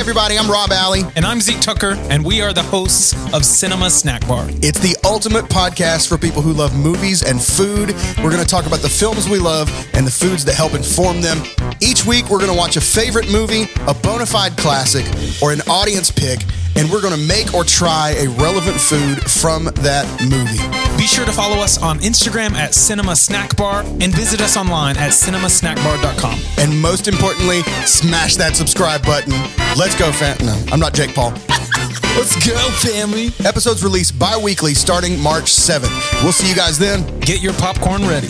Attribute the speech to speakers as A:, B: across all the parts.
A: everybody, I'm Rob Alley.
B: And I'm Zeke Tucker, and we are the hosts of Cinema Snack Bar.
A: It's the ultimate podcast for people who love movies and food. We're going to talk about the films we love and the foods that help inform them. Each week, we're going to watch a favorite movie, a bona fide classic, or an audience pick, and we're going to make or try a relevant food from that movie.
B: Be sure to follow us on Instagram at Cinema Snack Bar and visit us online at cinemasnackbar.com.
A: And most importantly, smash that subscribe button. Let's go, fam. No, I'm not Jake Paul.
B: Let's go, family.
A: Episodes released bi weekly starting March 7th. We'll see you guys then.
B: Get your popcorn ready.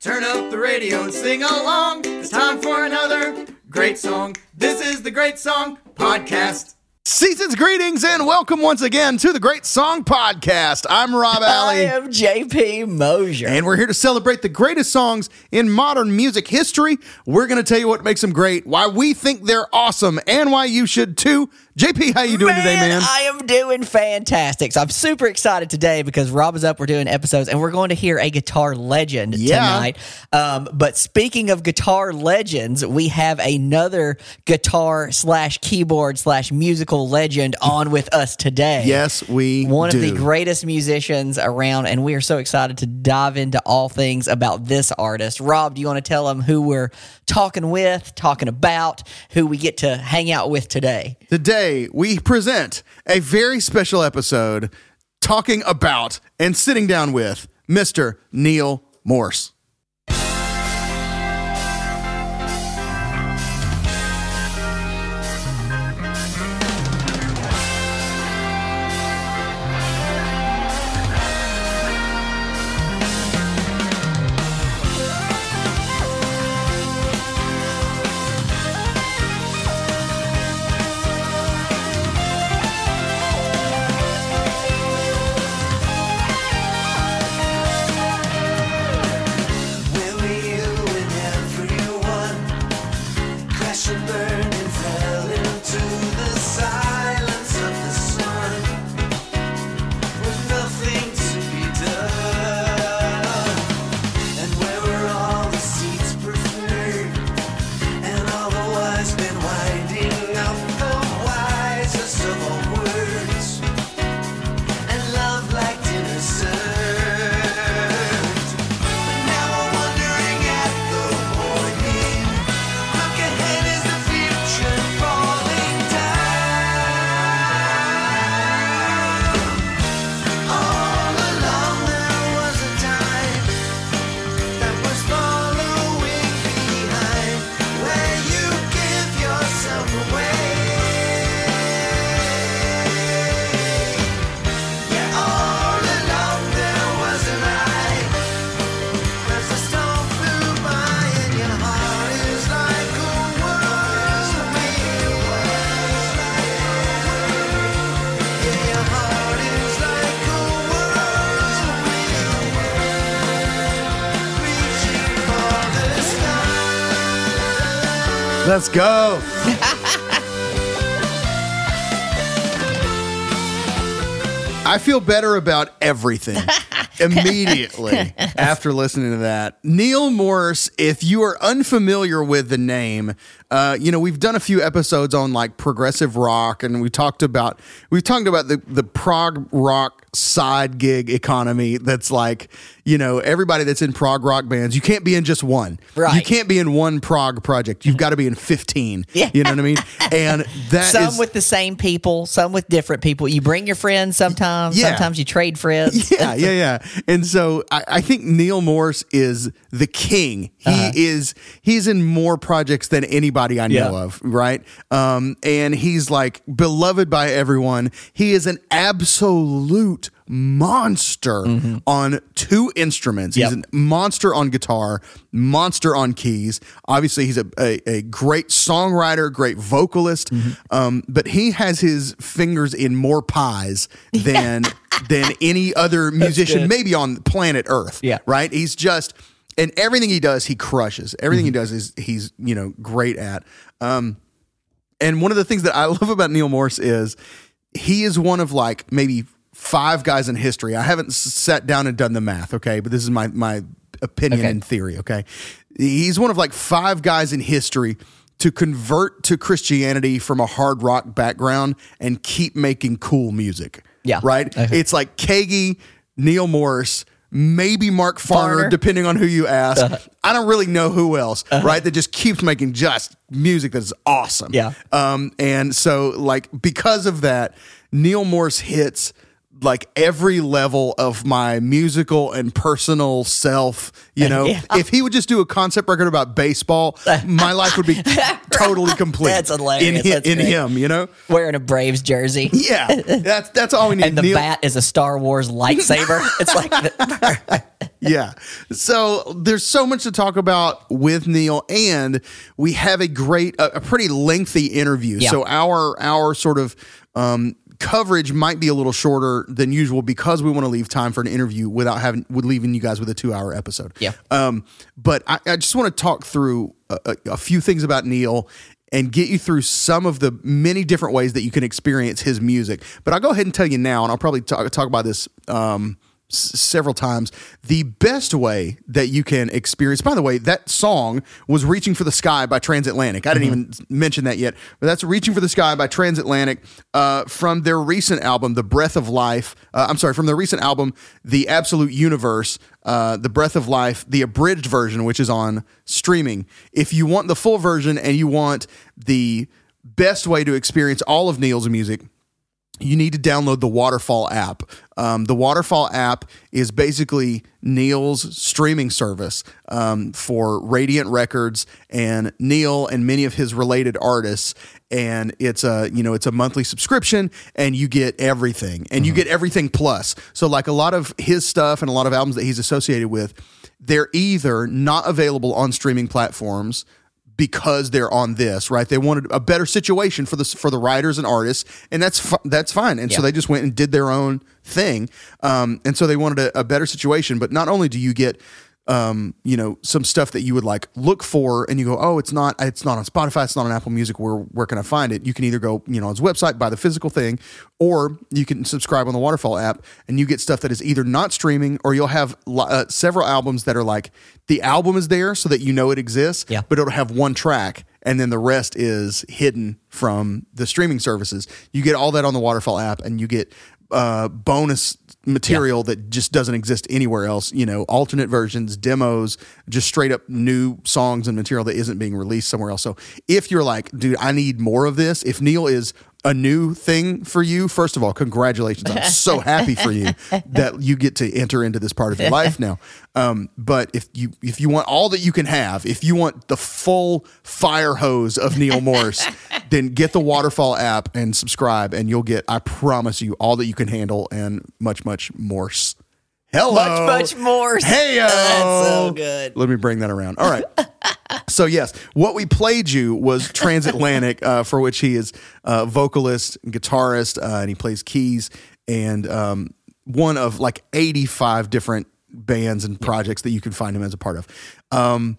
C: Turn up the radio and sing along. It's time for another great song. This is the Great Song Podcast.
A: Season's greetings and welcome once again to the Great Song Podcast. I'm Rob Alley.
D: I am JP Mosier.
A: And we're here to celebrate the greatest songs in modern music history. We're going to tell you what makes them great, why we think they're awesome, and why you should too. JP, how you doing today, man?
D: I am doing fantastic. So I'm super excited today because Rob is up. We're doing episodes, and we're going to hear a guitar legend
A: Yeah.
D: tonight. Um, but speaking of guitar legends, we have another guitar slash keyboard slash musical legend on with us today.
A: yes, we
D: One
A: do.
D: of the greatest musicians around, and we are so excited to dive into all things about this artist. Rob, do you want to tell them who we're talking with, talking about, who we get to hang out with today?
A: Today, we present a very special episode talking about and sitting down with Mr. Neal Morse. Let's go. I feel better about everything immediately after listening to that. Neal Morse, if you are unfamiliar with the name, uh, you know, we've done a few episodes on like progressive rock and we talked about we've talked about the the prog rock side gig economy that's like, you know, everybody that's in prog rock bands, you can't be in just one.
D: Right.
A: You can't be in one prog project. You've got to be in 15.
D: Yeah.
A: You know what I mean? And that
D: some
A: is-
D: with the same people, some with different people. You bring your friends sometimes.
A: Yeah.
D: Sometimes you trade friends.
A: yeah, yeah, yeah. And so I, I think Neal Morse is the king. He
D: Uh-huh.
A: is he's in more projects than anybody I know
D: Yeah.
A: of, right? Um, and he's like beloved by everyone. He is an absolute monster on two instruments. He's
D: Mm-hmm.
A: A monster on guitar, monster on keys. Obviously, he's a, a, a great songwriter, great vocalist.
D: Mm-hmm.
A: Um, but he has his fingers in more pies than than any other musician, maybe on planet Earth.
D: Yeah.
A: Right? He's just and everything he does, he crushes. Everything
D: Mm-hmm.
A: he does is he's, you know, great at. Um, and one of the things that I love about Neal Morse is he is one of like maybe five guys in history. I haven't sat down and done the math, okay, but this is my my opinion
D: Okay.
A: and theory, okay. He's one of like five guys in history to convert to Christianity from a hard rock background and keep making cool music.
D: Yeah.
A: Right? It's like Kagi, Neal Morris, maybe Mark Farner,
D: Farner.
A: depending on who you ask. I don't really know who else, right? That just keeps making just music that's awesome.
D: Yeah.
A: Um, and so like because of that, Neal Morse hits like every level of my musical and personal self. You know,
D: Yeah.
A: if he would just do a concept record about baseball, my life would be totally complete.
D: That's hilarious.
A: in,
D: That's
A: in him. You know,
D: Wearing a Braves jersey.
A: yeah, that's that's all we need.
D: And the
A: Neal-
D: bat is a Star Wars lightsaber. it's like the,
A: yeah. So there's so much to talk about with Neal, and we have a great, a, a pretty lengthy interview.
D: Yeah.
A: So our our sort of um, coverage might be a little shorter than usual because we want to leave time for an interview without having with leaving you guys with a two hour episode.
D: Yeah.
A: Um, but I, I just want to talk through a, a, a few things about Neal. And get you through some of the many different ways that you can experience his music. But I'll go ahead and tell you now, and I'll probably talk, talk about this um, s- several times. The best way that you can experience, by the way, that song was Reaching for the Sky by Transatlantic. I didn't even mention that yet, but that's Reaching for the Sky by Transatlantic uh, from their recent album, The Breath of Life. Uh, I'm sorry, from their recent album, The Absolute Universe. Uh, the Breath of Life, the abridged version, which is on streaming. If you want the full version and you want the best way to experience all of Neal's music, you need to download the Waterfall app. Um, the Waterfall app is basically Neal's streaming service um, for Radiant Records and Neal and many of his related artists. And it's a you know it's a monthly subscription, and you get everything, and you get everything plus. So like a lot of his stuff and a lot of albums that he's associated with, they're either not available on streaming platforms because they're on this, right? They wanted a better situation for the for the writers and artists, and that's fi- that's fine. And so they just went and did their own thing, um, and so they wanted a, a better situation. But not only do you get um, you know, some stuff that you would like look for, and you go, oh, it's not, it's not on Spotify, it's not on Apple Music. Where where can I find it? You can either go, you know, on his website, buy the physical thing, or you can subscribe on the Waterfall app, and you get stuff that is either not streaming, or you'll have uh, several albums that are like the album is there so that you know it exists,
D: Yeah.
A: but it'll have one track, and then the rest is hidden from the streaming services. You get all that on the Waterfall app, and you get uh, bonus material that just doesn't exist anywhere else. You know, alternate versions, demos, just straight up new songs and material that isn't being released somewhere else. So if you're like, dude, I need more of this, if Neal is a new thing for you, first of all, congratulations. I'm so happy for you that you get to enter into this part of your life now. Um, but if you if you want all that you can have, if you want the full fire hose of Neal Morse, then get the Waterfall app and subscribe, and you'll get, I promise you, all that you can handle and much, much more. Hello.
D: much, much more.
A: Hey,
D: That's so good.
A: Let me bring that around. All right. so yes, what we played you was Transatlantic, uh, for which he is uh, vocalist, and guitarist, uh, and he plays keys and um, one of like eighty-five different bands and projects that you can find him as a part of. Um,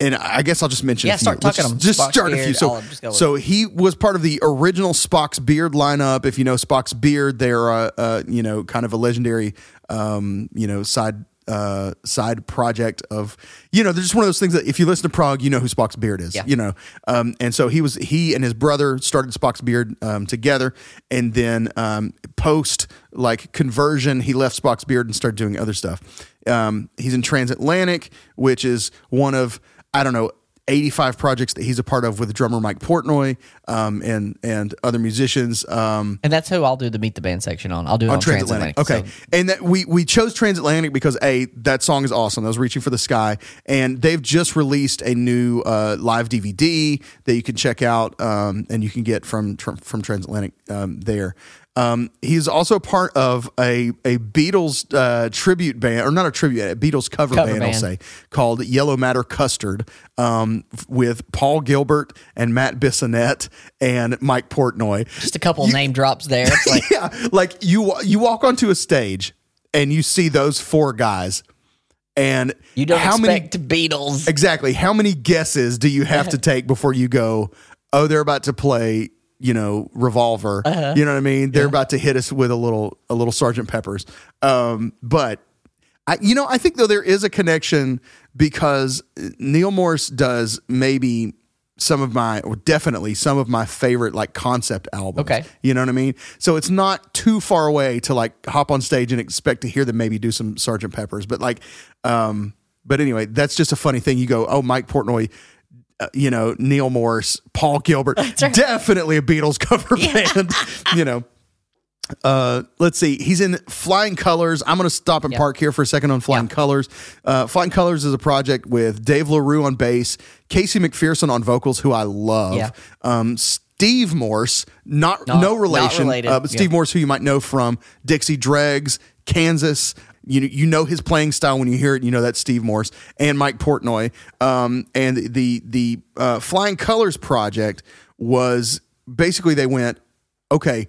A: And I guess I'll just mention.
D: Yeah,
A: a few.
D: start talking
A: just,
D: them.
A: just
D: Spock's
A: start a few. So,
D: I'll just go with
A: so he was part of the original Spock's Beard lineup. If you know Spock's Beard, they're uh, uh, you know kind of a legendary um, you know side uh, side project of you know they're just one of those things that if you listen to prog, you know who Spock's Beard is.
D: Yeah.
A: You know, um, and so he was he and his brother started Spock's Beard um, together, and then um, post like conversion, he left Spock's Beard and started doing other stuff. Um, he's in Transatlantic, which is one of I don't know 85 projects that he's a part of with drummer Mike Portnoy um, and and other musicians. Um,
D: And that's who I'll do the meet the band section on. I'll do it on,
A: on Transatlantic.
D: Transatlantic.
A: Okay.
D: So-
A: And that we we chose Transatlantic because a that song is awesome. That was reaching for the sky, and they've just released a new uh, live DVD that you can check out um, and you can get from from Transatlantic um, there. Um, he's also part of a a Beatles uh, tribute band, or not a tribute, a Beatles cover,
D: Cover
A: band, I'll say, called Yellow Matter Custard, um, with Paul Gilbert and Matt Bissonette and Mike Portnoy.
D: Just a couple name drops there. It's like,
A: yeah, like you you walk onto a stage and you see those four guys, and
D: you don't
A: how many
D: expect Beatles.
A: exactly how many guesses do you have to take before you go? Oh, they're about to play. You know, revolver.
D: Uh-huh.
A: You know what I mean? They're about to hit us with a little, a little Sergeant Pepper's. Um, but I, you know, I think though there is a connection because Neil Morse does maybe some of my, or definitely some of my favorite like concept albums.
D: Okay.
A: You know what I mean? So it's not too far away to like hop on stage and expect to hear them maybe do some Sergeant Peppers. But like, um, but anyway, that's just a funny thing. You go, oh, Mike Portnoy, uh, you know, Neal Morse, Paul Gilbert, definitely a Beatles cover band, you know. Uh, let's see. He's in Flying Colors. I'm going to stop and park here for a second on Flying Colors. Uh, Flying Colors is a project with Dave LaRue on bass, Casey McPherson on vocals, who I love.
D: Yeah.
A: Um, Steve Morse, not,
D: Not-
A: no relation,
D: related.
A: uh, but Steve
D: Yeah.
A: Morse, who you might know from Dixie Dregs, Kansas. You you know his playing style when you hear it. You know that's Steve Morse and Mike Portnoy. Um, and the the uh, Flying Colors project was basically they went okay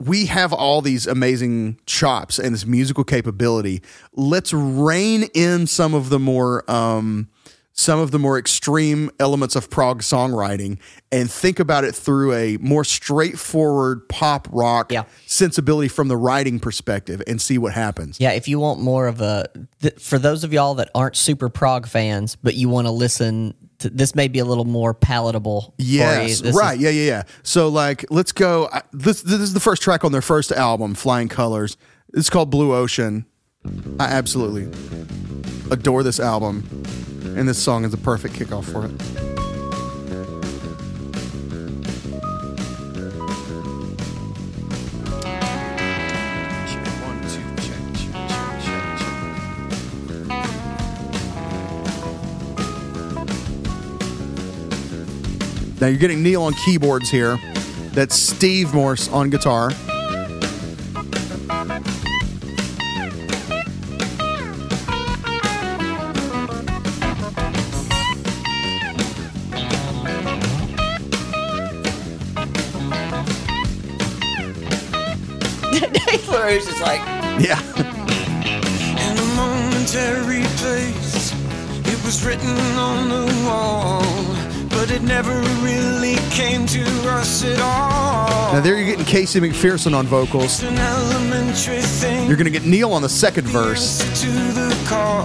A: we have all these amazing chops and this musical capability. Let's rein in some of the more um, some of the more extreme elements of prog songwriting and think about it through a more straightforward pop rock
D: Yeah.
A: sensibility from the writing perspective and see what happens.
D: Yeah, if you want more of a, th- for those of y'all that aren't super prog fans, but you want to listen, to, this may be a little more palatable.
A: Yes, right.
D: is-
A: yeah, yeah, yeah. So like, let's go. I, this this is the first track on their first album, Flying Colors. It's called Blue Ocean. I absolutely adore this album, and this song is a perfect kickoff for it. Now you're getting Neal on keyboards here. That's Steve Morse on guitar. Yeah.
E: in a momentary place. It was written on the wall, but it never really came to us at all.
A: Now there you're getting Casey McPherson on vocals.
E: An elementary thing.
A: You're gonna get Neal on the second verse.
E: to the call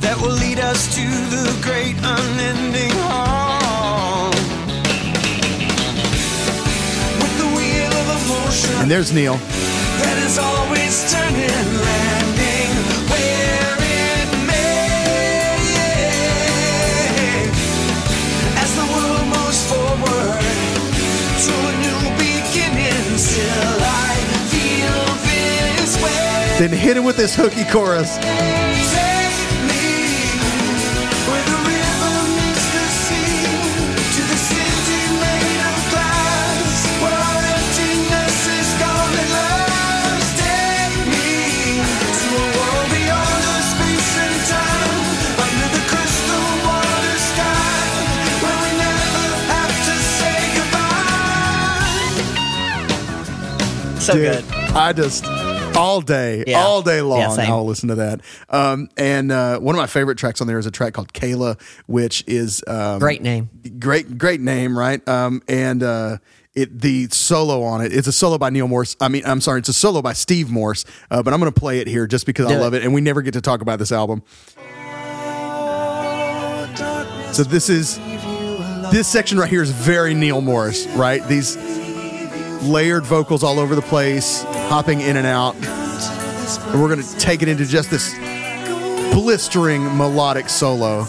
E: that will lead us to the great unending hall. The wheel of emotion
A: And there's Neal.
E: That is always turning, landing where it may. As the world moves forward to a new beginning, still I feel this way.
A: Then hit him with this hooky chorus.
D: So
A: Dude,
D: good.
A: I just all day,
D: Yeah.
A: all day long.
D: Yeah.
A: I'll listen to that. Um, and uh, one of my favorite tracks on there is a track called Kayla, which is um,
D: Great name.
A: great, great name, right? Um, and uh, it the solo on it. It's a solo by Neal Morse. I mean, I'm sorry, it's a solo by Steve Morse. Uh, but I'm going to play it here just because I love
D: it.
A: it, and we never get to talk about this album. So this is this section right here is very Neal Morris, right? These layered vocals all over the place, hopping in and out. And we're going to take it into just this blistering melodic solo.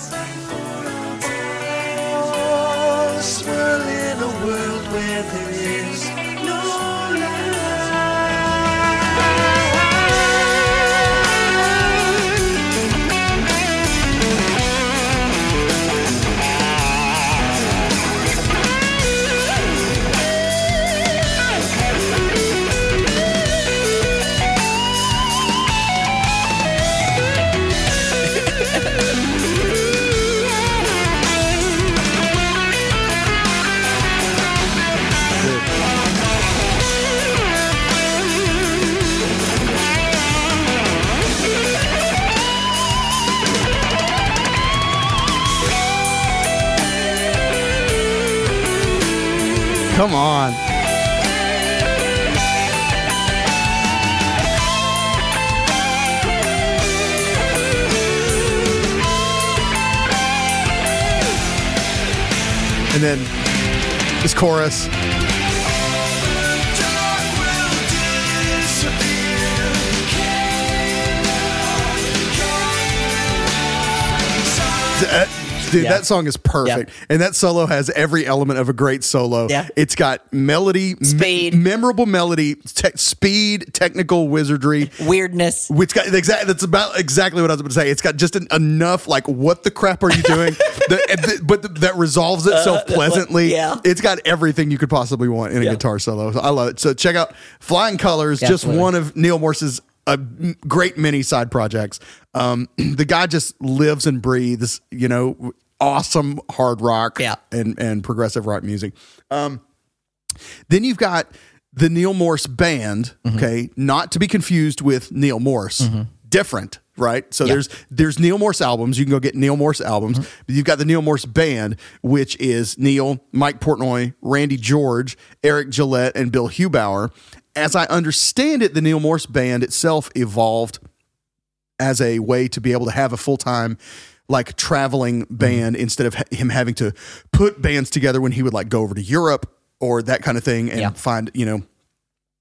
A: Come on. And then this chorus. Uh, Uh, Dude,
D: Yeah.
A: that song is perfect, and that solo has every element of a great solo.
D: Yeah.
A: it's got melody, me-
D: Speed.
A: memorable melody, te- speed, technical wizardry.
D: Weirdness.
A: It's got exactly that's about exactly what I was about to say. It's got just an, enough like what the crap are you doing, that, but th- that resolves itself pleasantly.
D: yeah.
A: it's got everything you could possibly want in a
D: Yeah.
A: guitar solo. So I love it. So check out Flying Colors, just one of Neal Morse's m- great many side projects. Um, the guy just lives and breathes, you know, awesome hard rock
D: Yeah.
A: and and progressive rock music. Um, then you've got the Neal Morse band,
D: Mm-hmm.
A: okay, not to be confused with Neal Morse. Different, right? So there's there's Neal Morse albums. You can go get Neal Morse albums.
D: Mm-hmm.
A: But you've got the Neal Morse band, which is Neal, Mike Portnoy, Randy George, Eric Gillette, and Bill Hubauer. As I understand it, the Neal Morse band itself evolved as a way to be able to have a full time like traveling mm-hmm. band instead of ha- him having to put bands together when he would like go over to Europe or that kind of thing and
D: Yeah.
A: find you know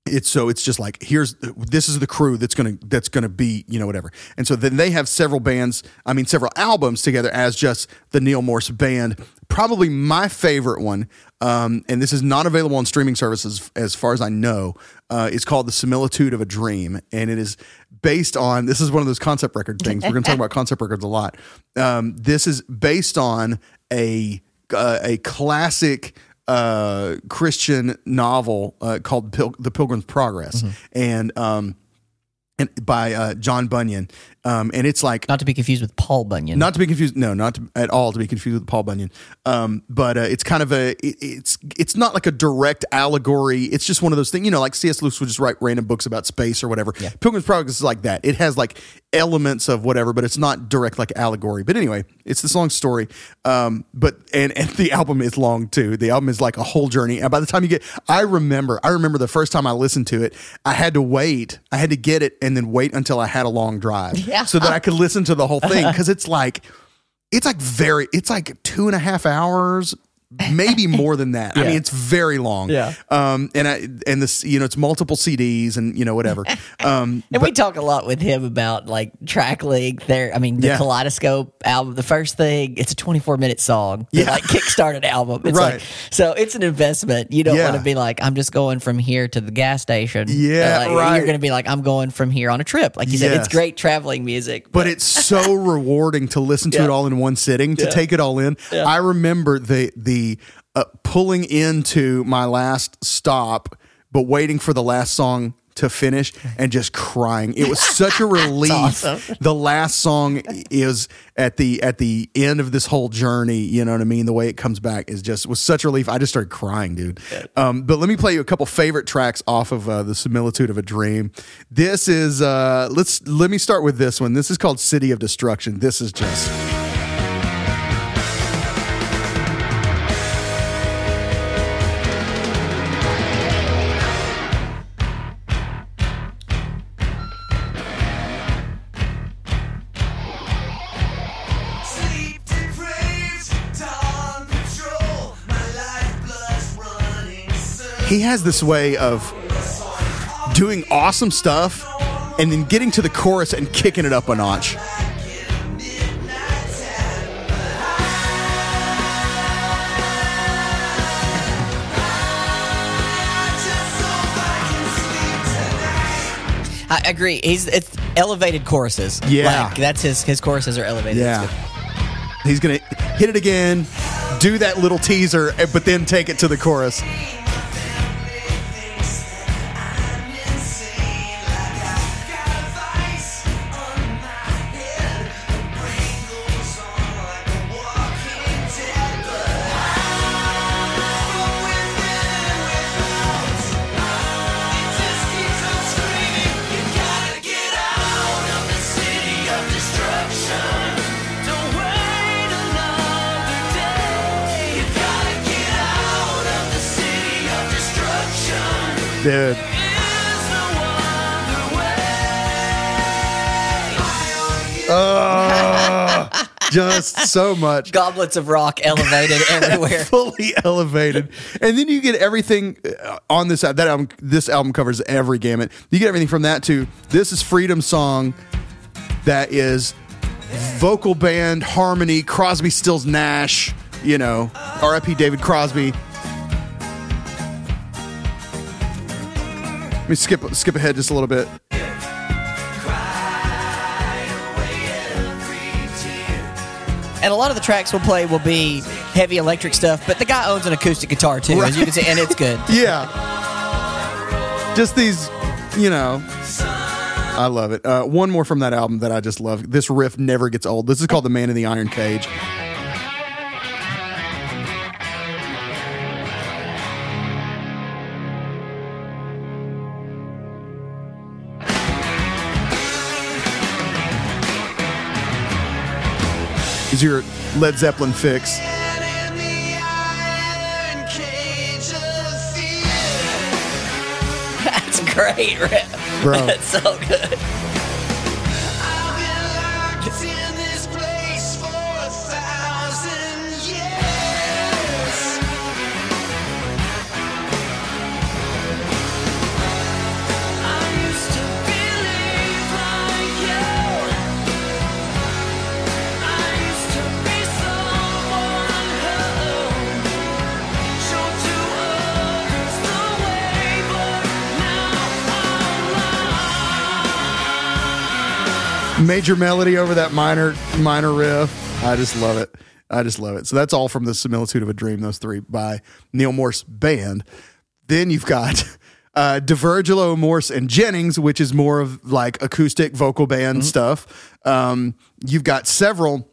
A: it's so it's just like here's this is the crew that's gonna that's gonna be you know whatever. And so then they have several bands i mean several albums together as just the neal morse band. Probably my favorite one um, and this is not available on streaming services as far as i know uh, it's called the similitude of a dream. And it is based on this is one of those concept record things. We're to talk about concept records a lot. Um, this is based on a uh, a classic uh, Christian novel uh, called Pil- The Pilgrim's Progress, and um, and by uh, John Bunyan, um, and it's like
D: Not to be confused with Paul Bunyan.
A: not to be confused, no, not to, at all to be confused with Paul Bunyan. Um, but uh, it's kind of a, it, it's it's not like a direct allegory. It's just one of those things, you know, like C.S. Lewis would just write random books about space or whatever. Pilgrim's Progress is like that. It has like elements of whatever, but it's not direct like allegory. But anyway, it's this long story. Um, but and and the album is long too. The album is like a whole journey. And by the time you get, I remember, I remember the first time I listened to it, I had to wait. I had to get it and then wait until I had a long drive
D: Yeah.
A: so that I could listen to the whole thing because it's like it's like very it's like two and a half hours maybe more than that i mean it's very long
D: Yeah.
A: um and i and this you know it's multiple cds and you know whatever um
D: And we talk a lot with him about like track length. There, I mean, the
A: Yeah.
D: Kaleidoscope album. The first thing, it's a 24 minute song.
A: Yeah.
D: like kickstart an album. It's
A: Right.
D: like so. It's an investment. You don't
A: Yeah.
D: want to be like, I'm just going from here to the gas station.
A: Yeah,
D: like,
A: right.
D: You're going to be like, I'm going from here on a trip. Like you said, it's great traveling music.
A: but it's so rewarding to listen to
D: Yeah.
A: it all in one sitting to take it all in i remember the the uh, pulling into my last stop but waiting for the last song to finish and just crying. It was such a relief.
D: awesome.
A: the last song is at the at the end of this whole journey you know what i mean? The way it comes back is just was such a relief. I just started crying dude. Um, but let me play you a couple favorite tracks off of uh, the similitude of a dream. This is uh, let's let me start with this one. This is called city of destruction. This is just he has this way of doing awesome stuff and then getting to the chorus and kicking it up a notch
D: I agree. He's it's elevated choruses.
A: Yeah.
D: like, that's his his choruses are elevated.
A: Yeah. He's going to hit it again, do that little teaser, eh, but then take it to the chorus. Dude. Oh, just so much.
D: Goblets of rock elevated everywhere.
A: fully elevated. And then you get everything uh, on this that album. This album covers every gamut. You get everything from that to this is Freedom song that is vocal band harmony. Crosby, Stills, Nash. You know, R.I.P. David Crosby. Let me skip skip ahead just a little bit.
D: And a lot of the tracks we'll play will be heavy electric stuff, but the guy owns an acoustic guitar too, as you can see, and it's good.
A: Yeah. Just these, you know. I love it. Uh, one more from that album that I just love. This riff never gets old. This is called The Man in the Iron Cage. Your Led Zeppelin fix.
D: That's great, riff.
A: Bro.
D: That's so good.
A: Major melody over that minor minor riff. I just love it. I just love it. So that's all from the Similitude of a Dream. Those three by Neal Morse Band. Then you've got uh, D'Virgilio, Morse, and Jennings, which is more of like acoustic vocal band stuff. Um, you've got several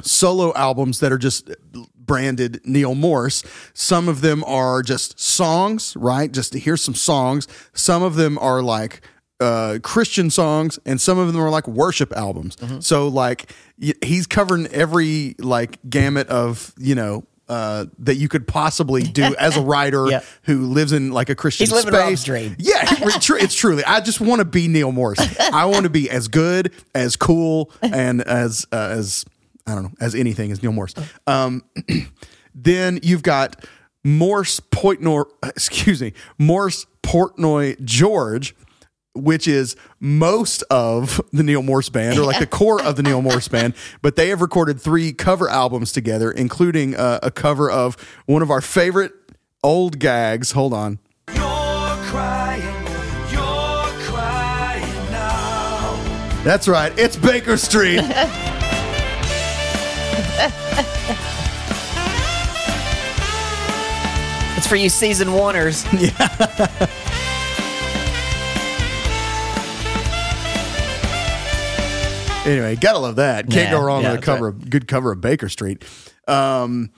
A: solo albums that are just branded Neal Morse. Some of them are just songs, right? Just to hear some songs. Some of them are like uh, Christian songs, and some of them are like worship albums. So like y- he's covering every like gamut of you know. Uh, that you could possibly do as a writer
D: Yeah.
A: who lives in like a Christian
D: He's living
A: space.
D: Rob's dream.
A: Yeah, it's tru- it's truly. I just want to be Neal Morse. I want to be as good, as cool, and as uh, as I don't know as anything as Neal Morse. Um, then you've got Morse Portnoy. Excuse me, Morse Portnoy George. Which is most of the Neal Morse band, or like the core of the Neal Morse band, but they have recorded three cover albums together, including uh, a cover of one of our favorite old gags. Hold on.
E: You're crying, you're crying now.
A: That's right. It's Baker Street.
D: It's for you season oneers.
A: anyway, gotta love that. Can't
D: Yeah,
A: go wrong
D: yeah,
A: with a cover,
D: right.
A: of good cover of Baker Street. Um,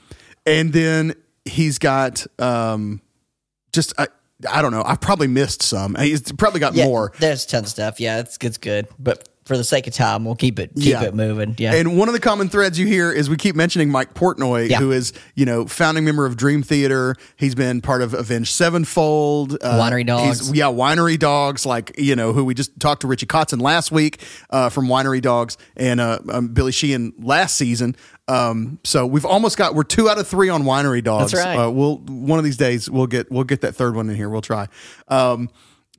A: and then he's got um, just I, I don't know. I probably missed some. He's probably got
D: Yeah,
A: more.
D: There's tons of stuff. Yeah, it's it's good. But for the sake of time, we'll keep it keep
A: Yeah.
D: it moving. Yeah.
A: And one of the common threads you hear is we keep mentioning Mike Portnoy,
D: Yeah.
A: who is, you know, founding member of Dream Theater. He's been part of Avenged Sevenfold. Uh,
D: Winery Dogs.
A: Yeah, Winery Dogs, like, you know, who we just talked to Richie Kotzen last week uh, from Winery Dogs and uh, um, Billy Sheehan last season. Um, so we've almost got we're two out of three on Winery Dogs.
D: That's right.
A: Uh, we'll one of these days we'll get we'll get that third one in here. We'll try. Um,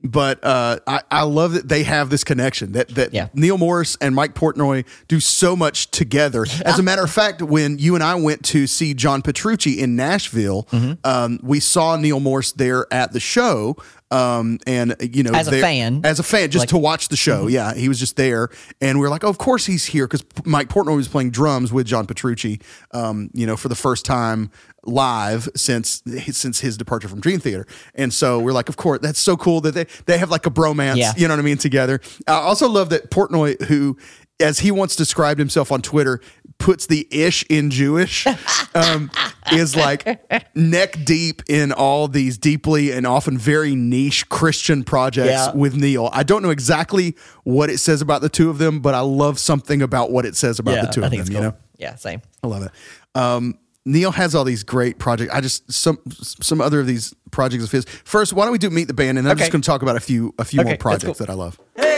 A: but uh, I, I love that they have this connection that that
D: Yeah.
A: Neal Morris and Mike Portnoy do so much together. As a matter of fact, when you and I went to see John Petrucci in Nashville,
D: Mm-hmm.
A: um, we saw Neal Morse there at the show. Um, and you know,
D: As a fan.
A: as a fan, just
D: Like- Mm-hmm.
A: to watch the show. Yeah, he was just there, and we are like, oh, of course he's here because Mike Portnoy was playing drums with John Petrucci. Um, you know, for the first time live since since his departure from Dream Theater, and so we're like, of course, that's so cool that they they have like a bromance.
D: Yeah.
A: You know what I mean? Together. I also love that Portnoy, who, as he once described himself on Twitter, puts the ish in Jewish, um, is like neck deep in all these deeply and often very niche Christian projects
D: Yeah.
A: with Neal. I don't know exactly what it says about the two of them, but I love something about what it says about
D: yeah,
A: the two
D: I
A: of
D: think
A: them.
D: it's
A: You know,
D: Yeah, same.
A: I love it. Um, Neal has all these great projects. I just some some other of these projects of his. First, why don't we do meet the band, and then I'm
D: Okay.
A: just going to talk about a few a few
D: Okay,
A: more projects
D: cool.
A: that I love.
C: Hey,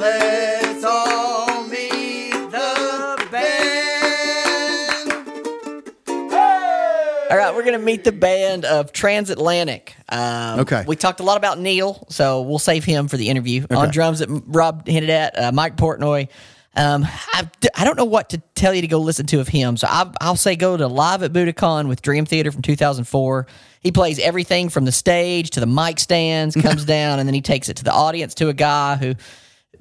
C: Let's all meet the band.
D: All right, we're going to meet the band of Transatlantic. Um,
A: Okay.
D: We talked a lot about Neal, so we'll save him for the interview. On drums that Rob hinted at, uh, Mike Portnoy. Um, I, I don't know what to tell you to go listen to of him, so I, I'll say go to Live at Budokan with Dream Theater from 2004. He plays everything from the stage to the mic stands, comes down, and then he takes it to the audience to a guy who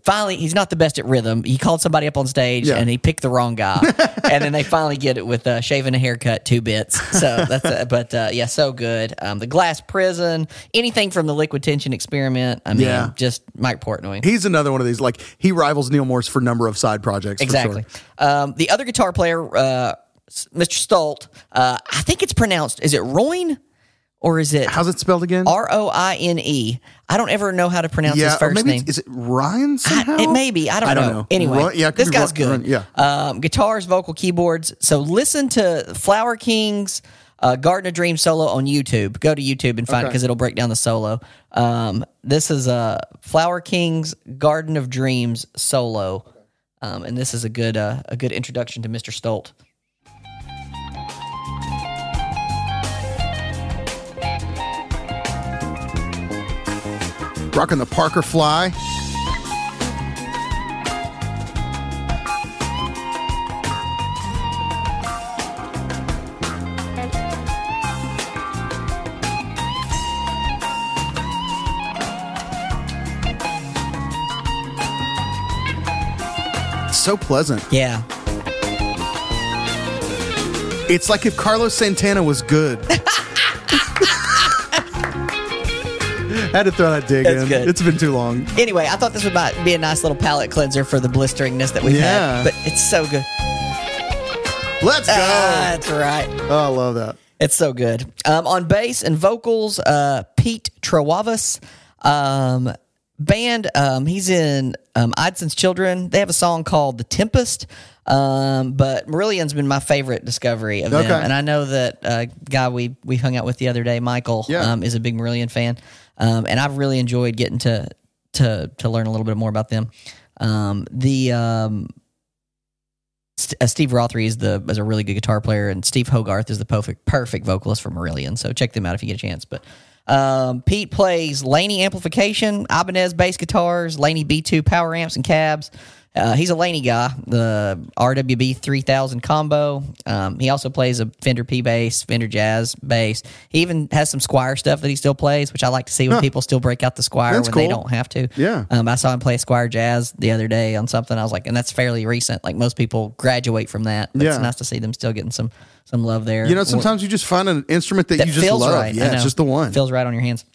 D: finally he's not the best at rhythm. He called somebody up on stage
A: Yeah.
D: and he picked the wrong guy, and then they finally get it with uh, shaving a haircut, two bits. So that's uh, but uh, yeah, so good. Um, the Glass Prison, anything from the Liquid Tension Experiment. I mean,
A: Yeah.
D: just Mike Portnoy.
A: He's another one of these. Like he rivals Neal Morse for number of side projects. for
D: Exactly.
A: sure.
D: Um, the other guitar player, uh, Mr. Stolt, uh, I think it's pronounced. Is it Royne or is it
A: How's it spelled again?
D: R O I N E? I don't ever know how to pronounce his
A: yeah, or
D: first
A: maybe
D: name.
A: is it Ryan somehow?
D: It may be. I don't,
A: I don't
D: know.
A: know.
D: Anyway,
A: Ron- yeah,
D: this guy's
A: Ron-
D: good.
A: Ron- yeah.
D: Um, guitars, vocal, keyboards. So listen to Flower King's uh, Garden of Dreams solo on YouTube. Go to YouTube and find it because it'll break down the solo. Um, this is uh, Flower King's Garden of Dreams solo, um, and this is a good uh, a good introduction to Mr. Stolt.
A: Rocking the Parker Fly. So pleasant.
D: Yeah,
A: It's like if Carlos Santana was good. Had to throw that dig
D: That's
A: in.
D: good.
A: It's been too long.
D: Anyway, I thought this would be a nice little palate cleanser for the blisteringness that we've
A: Yeah.
D: had, but it's so good.
A: Let's go.
D: Ah, that's right.
A: oh, I love that.
D: It's so good. Um, on bass and vocals, uh, Pete Trewavas. Um, band, um, he's in um, Edison's Children. They have a song called The Tempest. Um, but Marillion's been my favorite discovery of
A: Okay.
D: them. And I know that uh, guy we, we hung out with the other day, Michael,
A: Yeah.
D: um, is a big Marillion fan. Um, and I've really enjoyed getting to, to, to learn a little bit more about them. Um, the, um, St- uh, Steve Rothery is the is a really good guitar player, and Steve Hogarth is the perfect perfect vocalist for Marillion. So check them out if you get a chance. But um, Pete plays Laney amplification, Ibanez bass guitars, Laney B2 power amps and cabs. Uh, he's a Laney guy, the RWB 3000 combo. Um, he also plays a Fender P bass, Fender Jazz bass. He even has some Squier stuff that he still plays, which I like to see when people still break out the Squier
A: That's
D: when they don't have to.
A: Yeah.
D: Um, I saw him play Squier Jazz the other day on something. I was like, and that's fairly recent. Like most people graduate from that. But
A: Yeah.
D: It's nice to see them still getting some some love there.
A: You know, sometimes you just find an instrument that,
D: that
A: you just
D: feels
A: love.
D: right.
A: Yeah, it's just the one.
D: Feels right on your hands.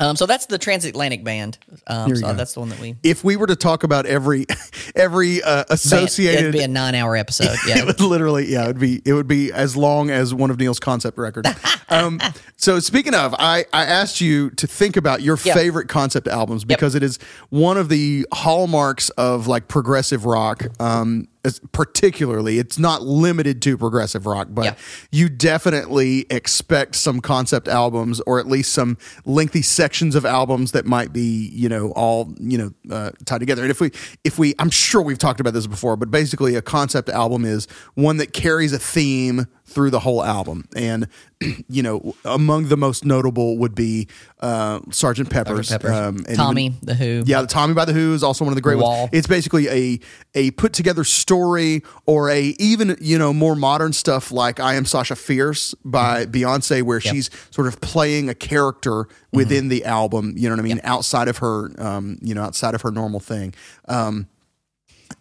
D: Um, so that's the Transatlantic band. Um, so
A: go.
D: that's the one that we.
A: if we were to talk about every every uh, associated
D: it'd be a nine-hour episode. Yeah.
A: it would literally yeah it would be it would be as long as one of neal's concept records um, so speaking of I, I asked you to think about your
D: Yep.
A: favorite concept albums because it is one of the hallmarks of like progressive rock um, particularly it's not limited to progressive rock but
D: Yeah.
A: you definitely expect some concept albums or at least some lengthy sections of albums that might be you know all you know uh, tied together and if we if we i'm sure we've talked about this before but basically a concept album is one that carries a theme through the whole album and you know among the most notable would be uh, sergeant pepper's,
D: Peppers.
A: Um, and
D: Tommy,
A: even-
D: the Who.
A: yeah, the Tommy by the Who is also one of the great
D: Wall.
A: ones. It's basically a a put together story or a even you know more modern stuff like I Am Sasha Fierce by
D: Mm-hmm.
A: Beyonce, where she's sort of playing a character within the album. You know what I mean? Outside of her, um, you know, outside of her normal thing. Um,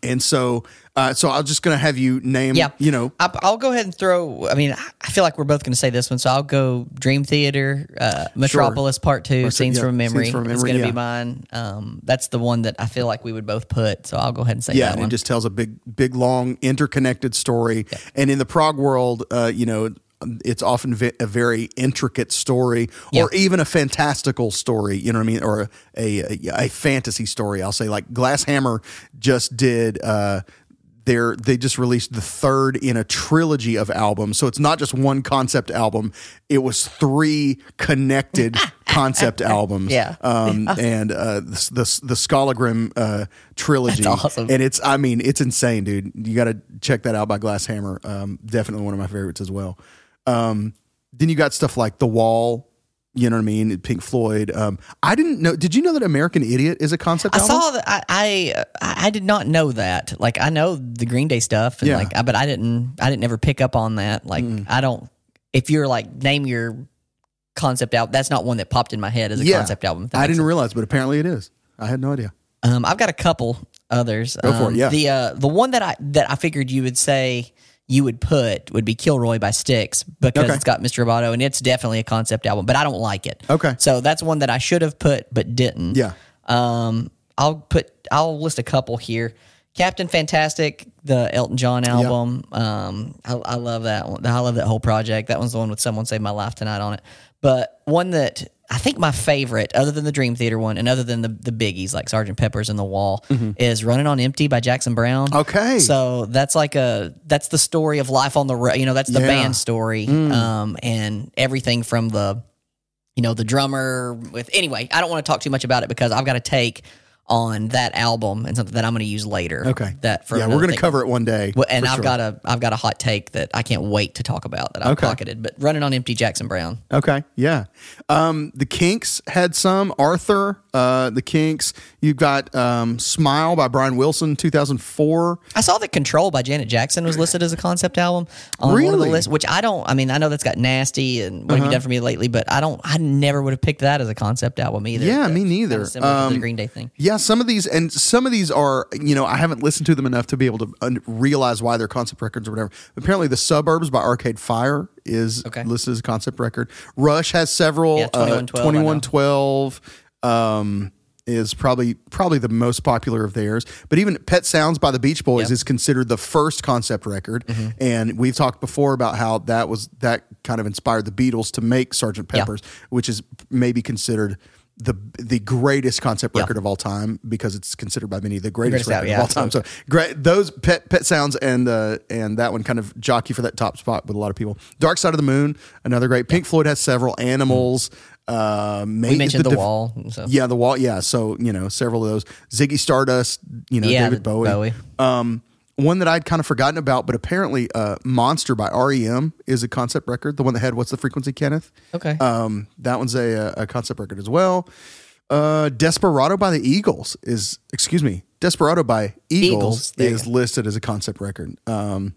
A: and so, uh, so I'm just gonna have you name,
D: Yeah.
A: you know,
D: I, I'll go ahead and throw. I mean, I- feel like we're both going to say this one, so I'll go Dream Theater, uh, Metropolis Part Two,
A: Or-
D: Scenes
A: yeah,
D: from Memory.
A: Scenes from
D: It's going to
A: yeah.
D: be mine. Um, that's the one that I feel like we would both put. So I'll go ahead and say
A: yeah,
D: that
A: and
D: one.
A: it just tells a big, big, long, interconnected story. And in the prog world, uh, you know, it's often ve- a very intricate story,
D: Yeah.
A: or even a fantastical story. You know what I mean, or a a, a fantasy story. I'll say like Glass Hammer just did. Uh, they're they just released the third in a trilogy of albums. So it's not just one concept album; it was three connected concept albums.
D: Yeah.
A: um, and uh, the the, the uh, trilogy.
D: That's awesome.
A: And it's I mean it's insane, dude. You got to check that out by Glass Hammer. Um, definitely one of my favorites as well. Um, then you got stuff like The Wall. You know what I mean? Pink Floyd. Um, I didn't know. Did you know that American Idiot is a concept
D: I
A: album?
D: saw that. I, I I did not know that. Like I know the Green Day stuff, and
A: Yeah.
D: like, I- but I didn't. I didn't ever pick up on that. Like I don't. If you're like name your concept album, that's not one that popped in my head as a
A: yeah,
D: concept album.
A: I didn't
D: sense.
A: realize, but apparently it is. I had no idea.
D: Um, I've got a couple others.
A: Go for it,
D: Um,
A: yeah.
D: The uh, the one that I that I figured you would say you would put would be Kilroy by Styx because
A: Okay.
D: it's got Mr. Roboto and it's definitely a concept album, but I don't like it.
A: Okay.
D: So that's one that I should have put but didn't.
A: Yeah.
D: Um, I'll put I'll list a couple here. Captain Fantastic, the Elton John album. Um, I, I love that one. I love that whole project. That one's the one with "Someone Saved My Life Tonight" on it. But one that I think my favorite, other than the Dream Theater one, and other than the the biggies like Sergeant Pepper's and The Wall, is "Running on Empty" by Jackson Browne.
A: Mm-hmm. Okay.
D: so that's like a that's the story of life on the road. You know, that's the
A: Yeah. Mm.
D: band story, um, and everything from the you know, the drummer with anyway, I don't want to talk too much about it because I've got to take on that album and something that I'm going to use later.
A: Okay.
D: That for
A: yeah, we're going to cover it one day.
D: Well, and I've
A: sure.
D: got a I've got a hot take that I can't wait to talk about that I've
A: Okay.
D: pocketed. But running on empty, Jackson Browne.
A: Okay, yeah. Um, the Kinks had some. Arthur, uh, the Kinks. You've got um, Smile by Brian Wilson, 2004.
D: I saw that Control by Janet Jackson was listed as a concept album on one of the
A: Really? Uh-huh.
D: lists, which I don't. I mean, I know that's got nasty and what have you done for me lately, but I don't. I never would have picked that as a concept album either.
A: Yeah, me neither.
D: Similar to
A: Um,
D: the Green Day thing.
A: Yeah, some of these, and some of these are, you know, I haven't listened to them enough to be able to un- realize why they're concept records or whatever. Apparently, The Suburbs by Arcade Fire is
D: Okay.
A: listed as a concept record. Rush has several.
D: Yeah, 2112, I know.
A: 2112 um, is probably probably the most popular of theirs. But even Pet Sounds by the Beach Boys
D: Yep. Mm-hmm.
A: is considered the first concept record. And we've talked before about how that was that kind of inspired the Beatles to make Sgt.
D: Yeah.
A: Pepper's, which is maybe considered the the greatest concept
D: Yeah.
A: record of all time because it's considered by many the greatest,
D: Greatest out-
A: record
D: yeah,
A: of all time. So great, those pet pet sounds and uh, and that one kind of jockey for that top spot with a lot of people. Dark Side of the Moon, another great. Pink Floyd has several. Animals. Uh,
D: We mentioned the,
A: Def-
D: wall. So.
A: Yeah, the wall. Yeah, so you know several of those. Ziggy Stardust. You know
D: Yeah,
A: David Bowie.
D: Bowie.
A: Um, one that I'd kind of forgotten about, but apparently, uh, "Monster" by REM is a concept record. The one that had "What's the Frequency, Kenneth."
D: Okay.
A: Um, that one's a, a concept record as well. Uh, Desperado by the Eagles is, excuse me, Desperado by Eagles,
D: Eagles,
A: is listed as a concept record. Um,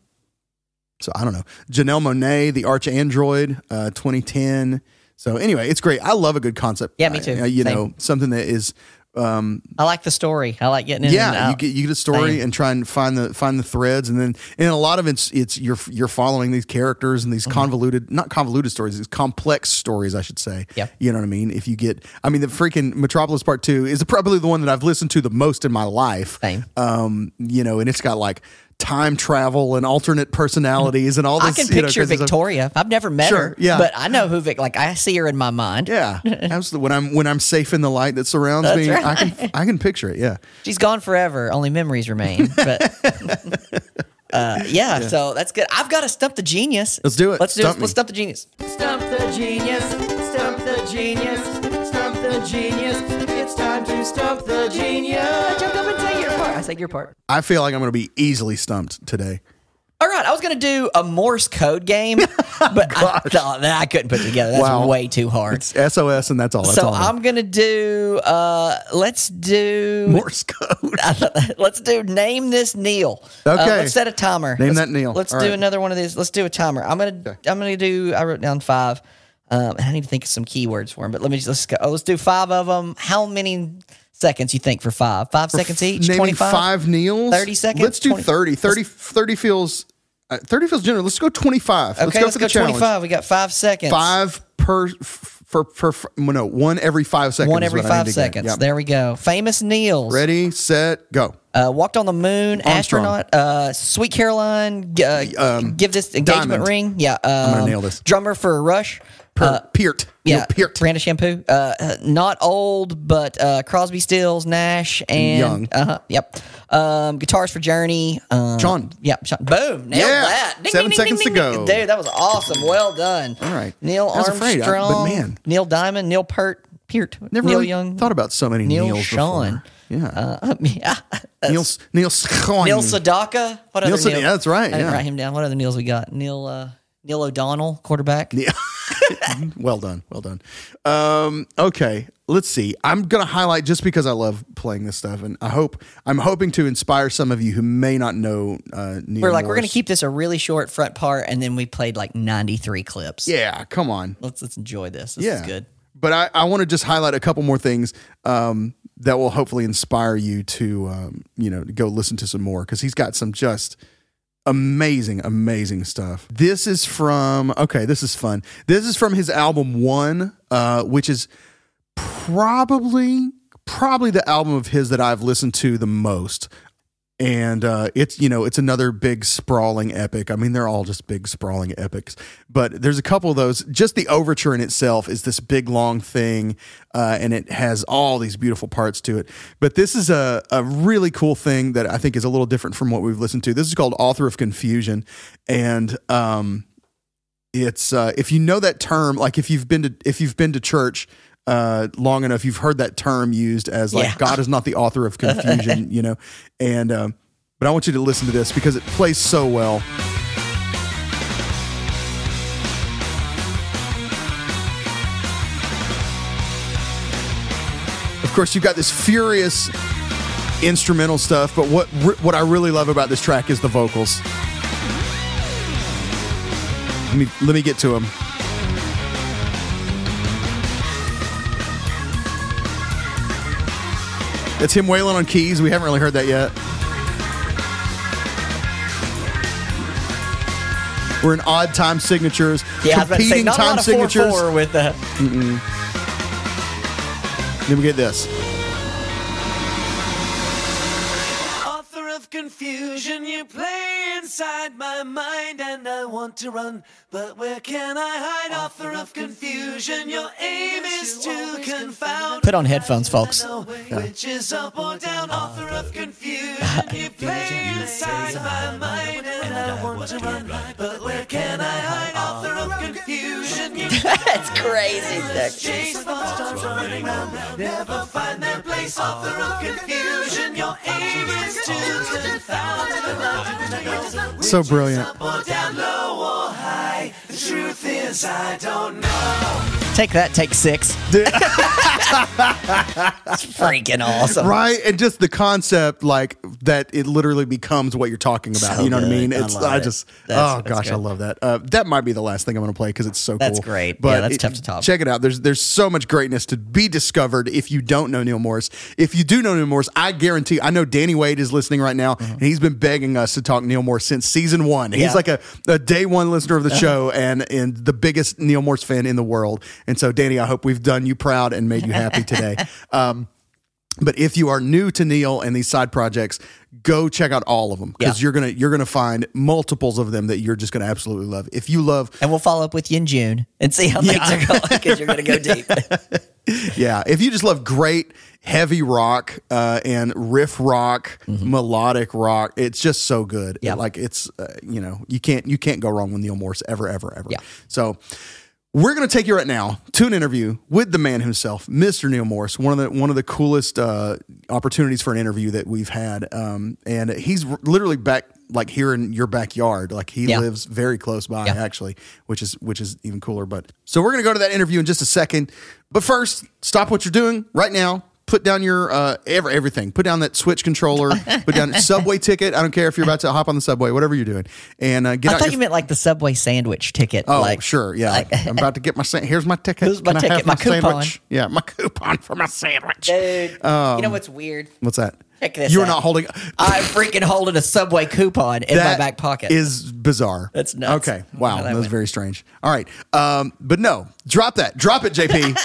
A: so I don't know. Janelle Monáe, The ArchAndroid, uh, 2010. So anyway, it's great. I love a good concept.
D: Yeah, me too.
A: Uh, you
D: Same.
A: know, something that is
D: I like the story. I like getting in.
A: yeah, you get you get a story and try and find the find the threads, and then and a lot of it's it's you're you're following these characters and these
D: Mm-hmm.
A: convoluted, not convoluted stories, these complex stories, I should say.
D: Yeah.
A: you know what I mean. If you get, I mean, the freaking Metropolis Part Two is probably the one that I've listened to the most in my life.
D: Same.
A: Um, you know, and it's got like time travel and alternate personalities and all this.
D: I can
A: you know,
D: picture
A: crazy.
D: Victoria. I've never met
A: Sure,
D: her,
A: yeah.
D: but I know who Vic. Like I see her in my mind.
A: Yeah, absolutely. When I'm when I'm safe in the light that surrounds
D: That's
A: me, I can I can picture it. Yeah.
D: She's gone forever. Only memories remain. But uh, yeah, so that's good. I've got to stump the genius.
A: Let's do it.
D: Let's do
A: Stump
D: it.
A: me.
D: Let's stump the genius.
C: Stump the genius, stump the genius, stump the genius. It's time to stump the genius.
D: Jump up and say your part. I say your part.
A: I feel like I'm going to be easily stumped today.
D: All right, I was gonna do a Morse code game, but I thought that I couldn't put it together. That's
A: Wow.
D: way too hard.
A: It's SOS, and that's all. That's
D: so
A: all.
D: I'm gonna do. Uh, let's do.
A: Morse code.
D: let's do name this Neil. Uh,
A: Okay.
D: let's set a timer.
A: Name
D: Let's-
A: that Neil.
D: Let's
A: All
D: do
A: right.
D: another one of these. Let's do a timer. I'm gonna. I'm gonna do. I wrote down five. Um, and I need to think of some keywords for him, But let me just let's go. Oh, let's do five of them. How many seconds you think for five? Five seconds each. Twenty five.
A: five Neils.
D: 30 seconds?
A: Let's do
D: 20
A: 30. 30, 30 feels. Uh, 30 feels generous. Let's go 25.
D: Okay,
A: let's go
D: let's
A: for
D: go
A: the challenge.
D: twenty five. We got five seconds.
A: Five per. For, for, for no one every five seconds.
D: One every
A: what I need
D: five seconds.
A: Yep.
D: There we go. Famous Neils.
A: Ready, set, go.
D: Uh, walked on the moon.
A: Armstrong.
D: Astronaut. Uh, Sweet Caroline. Uh,
A: Um,
D: give this engagement
A: Diamond.
D: ring. Yeah. Um,
A: gonna nail this.
D: Drummer for a Rush.
A: Per- Peart. Neil
D: Yeah,
A: Peart.
D: brand of shampoo. Uh, uh, not old, but uh, Crosby, Stills, Nash, and
A: Young.
D: Uh huh. Yep. Um, guitars for Journey. Um,
A: Schon.
D: Yep. Schon. Boom. Nailed
A: Yeah.
D: that. Ding,
A: Seven
D: ding,
A: seconds
D: ding,
A: to go.
D: Dude, that was awesome. Well done.
A: All right.
D: Neil
A: afraid, I- but man.
D: Neil Diamond. Neil Pert. Peart.
A: Never
D: Neil
A: really
D: Young.
A: thought about so many
D: Neil
A: Neils
D: Schon.
A: before. Yeah.
D: Uh, yeah.
A: Neil Neil.
D: Neil Sedaka. What
A: Neil
D: other
A: Sed-
D: Neil?
A: yeah, that's right,
D: I didn't write him down. What other Neils we got? Neil. Uh, Neil O'Donnell, quarterback.
A: Yeah. well done. Well done. Um, okay. Let's see. I'm going to highlight just because I love playing this stuff. And I hope, I'm hoping to inspire some of you who may not know uh, Neal
D: We're like, we're going to keep this a really short front part, and then we played like 93 clips.
A: Yeah. Come on.
D: Let's let's enjoy this. This
A: yeah.
D: is good.
A: But I, I want to just highlight a couple more things um, that will hopefully inspire you to, um, you know, go listen to some more because he's got some just amazing, amazing stuff. This is from, okay, this is fun. This is from his album One, uh, which is probably, probably the album of his that I've listened to the most. And uh, it's you know it's another big sprawling epic. I mean they're all just big sprawling epics, but there's a couple of those. Just the overture in itself is this big long thing, uh, and it has all these beautiful parts to it. But this is a a really cool thing that I think is a little different from what we've listened to. This is called Author of Confusion, and um, it's uh, if you know that term, like if you've been to if you've been to church uh, long enough, you've heard that term used as like
D: Yeah.
A: God is not the author of confusion, you know. And um, but I want you to listen to this because it plays so well. Of course, you've got this furious instrumental stuff, but what what I really love about this track is the vocals. Let me let me get to them. It's him wailing on keys. We haven't really heard that yet. We're in odd time signatures,
D: Yeah, I was about to say,
A: competing
D: not a
A: time
D: lot of 4
A: signatures.
D: 4 with uh,
A: Then we get this.
E: Of confusion, you play inside my mind, and I want to run, but where can I hide? Author of confusion, your aim is to confound.
D: Put on headphones, folks.
E: Know Which is up or down? Ah. Author of confusion, you play inside my mind, and I want to run, but where can I hide? Author of confusion, you
D: That's crazy. Nick.
E: chase thoughts, start running round, never find their place. Author of confusion, your aim is to confound.
A: So brilliant.
E: Up or down, low or high. The truth is, I don't know.
D: Take that, take six. It's freaking awesome.
A: Right, and just the concept, like that, it literally becomes what you're talking about.
D: So
A: you know what I mean? It's
D: love
A: I, just
D: That's-
A: oh
D: that's
A: gosh, I love that. Uh, that might be the last thing I'm going to play because it's so
D: That's
A: cool.
D: great. Yeah,
A: But
D: that's
A: it-
D: tough to top.
A: Check it out. There's there's so much greatness to be discovered if you don't know Neal Morse. If you do know Neal Morse, I guarantee. I know Danny Wade is listening right now, and he's been begging us to talk Neal Morse since season one. He's
D: Mm-hmm. Yeah. Uh-huh.
A: like a, a day one listener of the show and and the biggest Neal Morse fan in the world. And so, Danny, I hope we've done you proud and made you happy today. Um, but if you are new to Neal and these side projects, go check out all of them because
D: Yeah.
A: you're gonna you're gonna find multiples of them that you're just gonna absolutely love. If you love,
D: And we'll follow up with you in June and see how things are going because you're going to go deep.
A: yeah, if you just love great heavy rock uh, and riff rock, melodic rock, it's just so good.
D: Mm-hmm. Yeah.
A: like it's uh, you know you can't you can't go wrong with Neal Morse ever ever ever.
D: Yeah.
A: So. We're going to take you right now to an interview with the man himself, Mr. Neal Morse. One of the one of the coolest uh, opportunities for an interview that we've had, um, and he's r- literally back like here in your backyard. Like he
D: Yeah.
A: lives very close by,
D: Yeah.
A: actually, which is which is even cooler. But so we're going to go to that interview in just a second. But first, stop what you're doing right now. Put down your uh, every, everything. Put down that Switch controller. put down a subway ticket. I don't care if you're about to hop on the subway, whatever you're doing, and uh, get
D: I thought
A: your
D: you meant like the Subway sandwich ticket.
A: Oh,
D: like,
A: sure. Yeah.
D: like-
A: I'm about to get my, sa- here's my ticket.
D: Here's my
A: Can I
D: ticket,
A: have
D: my coupon.
A: Sandwich? Yeah, my coupon for my sandwich.
D: Dude, you know what's weird?
A: What's that?
D: Check this
A: You're
D: out.
A: not holding.
D: I'm freaking holding a Subway coupon in my back pocket.
A: Is bizarre.
D: That's nuts.
A: Okay. Wow.
D: that
A: That was
D: went.
A: very strange. All right. Um, but no, drop that. Drop it, JP.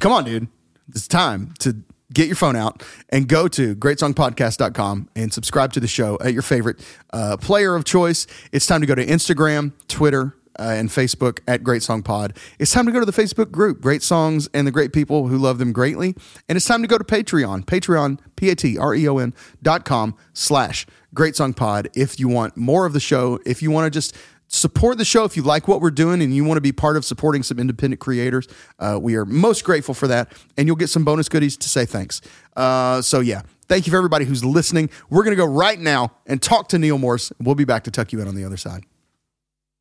A: Come on, dude. It's time to get your phone out and go to greatsongpodcast.com and subscribe to the show at your favorite uh, player of choice. It's time to go to Instagram, Twitter, uh, and Facebook at Great Song Pod. It's time to go to the Facebook group, Great Songs and the Great People Who Love Them Greatly. And it's time to go to Patreon, Patreon, P-A-T-R-E-O-N E dot com slash Great Song Pod if you want more of the show, if you want to just support the show if you like what we're doing and you want to be part of supporting some independent creators uh, we are most grateful for that and you'll get some bonus goodies to say thanks uh, so yeah thank you for everybody who's listening we're going to go right now and talk to neal morse we'll be back to tuck you in on the other side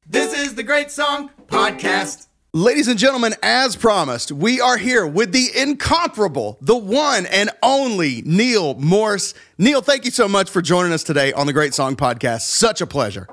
C: This is the Great Song Podcast.
A: Ladies and gentlemen, as promised, we are here with the incomparable, the one and only Neal Morse. Neal, thank you so much for joining us today on the Great Song Podcast. Such a pleasure.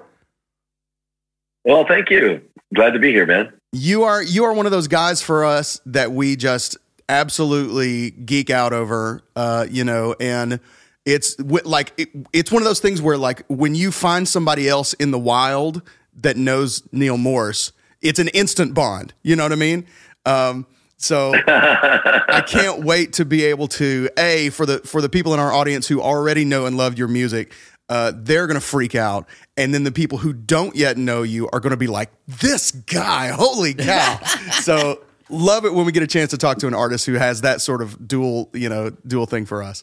F: Well, thank you. Glad to be here, man.
A: You are you are one of those guys for us that we just absolutely geek out over, uh, you know, and it's like it, it's one of those things where like when you find somebody else in the wild that knows Neal Morse, it's an instant bond. You know what I mean? Um, so I can't wait to be able to a for the for the people in our audience who already know and love your music. Uh, they're gonna freak out, and then the people who don't yet know you are gonna be like, "This guy, holy cow!" so love it when we get a chance to talk to an artist who has that sort of dual, you know, dual thing for us.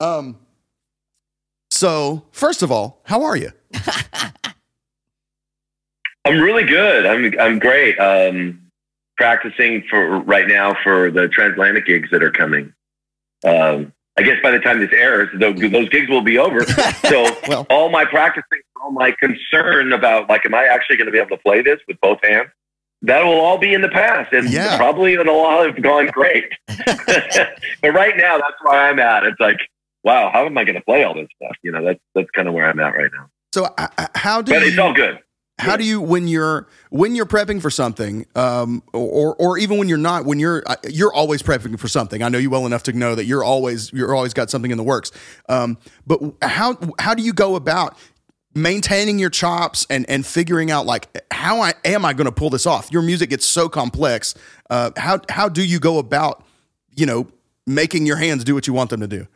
A: Um. So first of all, how are you?
F: I'm really good. I'm I'm great. Um, practicing for right now for the transatlantic gigs that are coming. Um, I guess by the time this airs, those, those gigs will be over. So
A: Well.
F: all my practicing, all my concern about like, am I actually going to be able to play this with both hands? That will all be in the past, and
A: Yeah.
F: probably it'll all have gone great. but right now, that's where I'm at. It's like, wow, how am I going to play all this stuff? You know, that's that's kind of where I'm at right now.
A: So uh, uh, how do
F: But
A: you?
F: it's all good.
A: How do you when you're when you're prepping for something um, or or even when you're not when you're uh, you're always prepping for something. I know you well enough to know that you're always you're always got something in the works. Um, but how how do you go about maintaining your chops and and figuring out like how I, am i going to pull this off? Your music gets so complex. Uh, how how do you go about you know making your hands do what you want them to do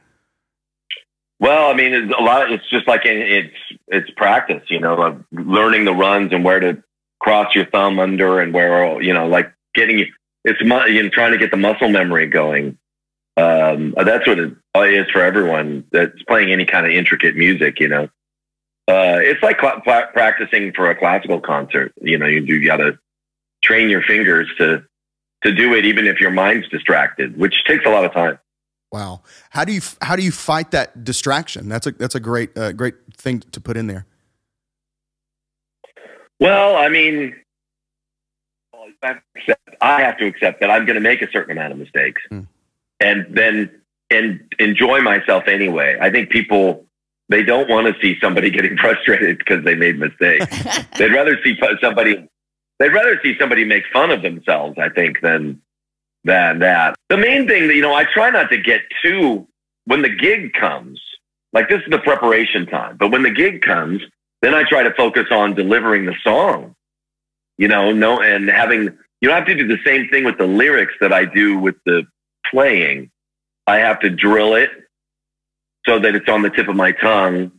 F: Well, I mean, it's a lot. Of, It's just like in- it's it's practice, you know, of learning the runs and where to cross your thumb under and where you know, like getting it's you know, trying to get the muscle memory going. Um, that's what it is for everyone that's playing any kind of intricate music. You know, uh, it's like pla- practicing for a classical concert. You know, you do got to train your fingers to to do it, even if your mind's distracted, which takes a lot of time.
A: Wow. How do you how do you fight that distraction? That's a that's a great uh, great thing to put in there.
F: Well, I mean, I have to accept- I have to accept that I'm going to make a certain amount of mistakes,
A: Hmm.
F: and then and enjoy myself anyway. I think people they don't want to see somebody getting frustrated because they made mistakes. they'd rather see somebody they'd rather see somebody make fun of themselves. I think than than that. The main thing that you know, I try not to get too when the gig comes. Like this is the preparation time, but when the gig comes, then I try to focus on delivering the song. You know, no, and having you don't have to do the same thing with the lyrics that I do with the playing. I have to drill it so that it's on the tip of my tongue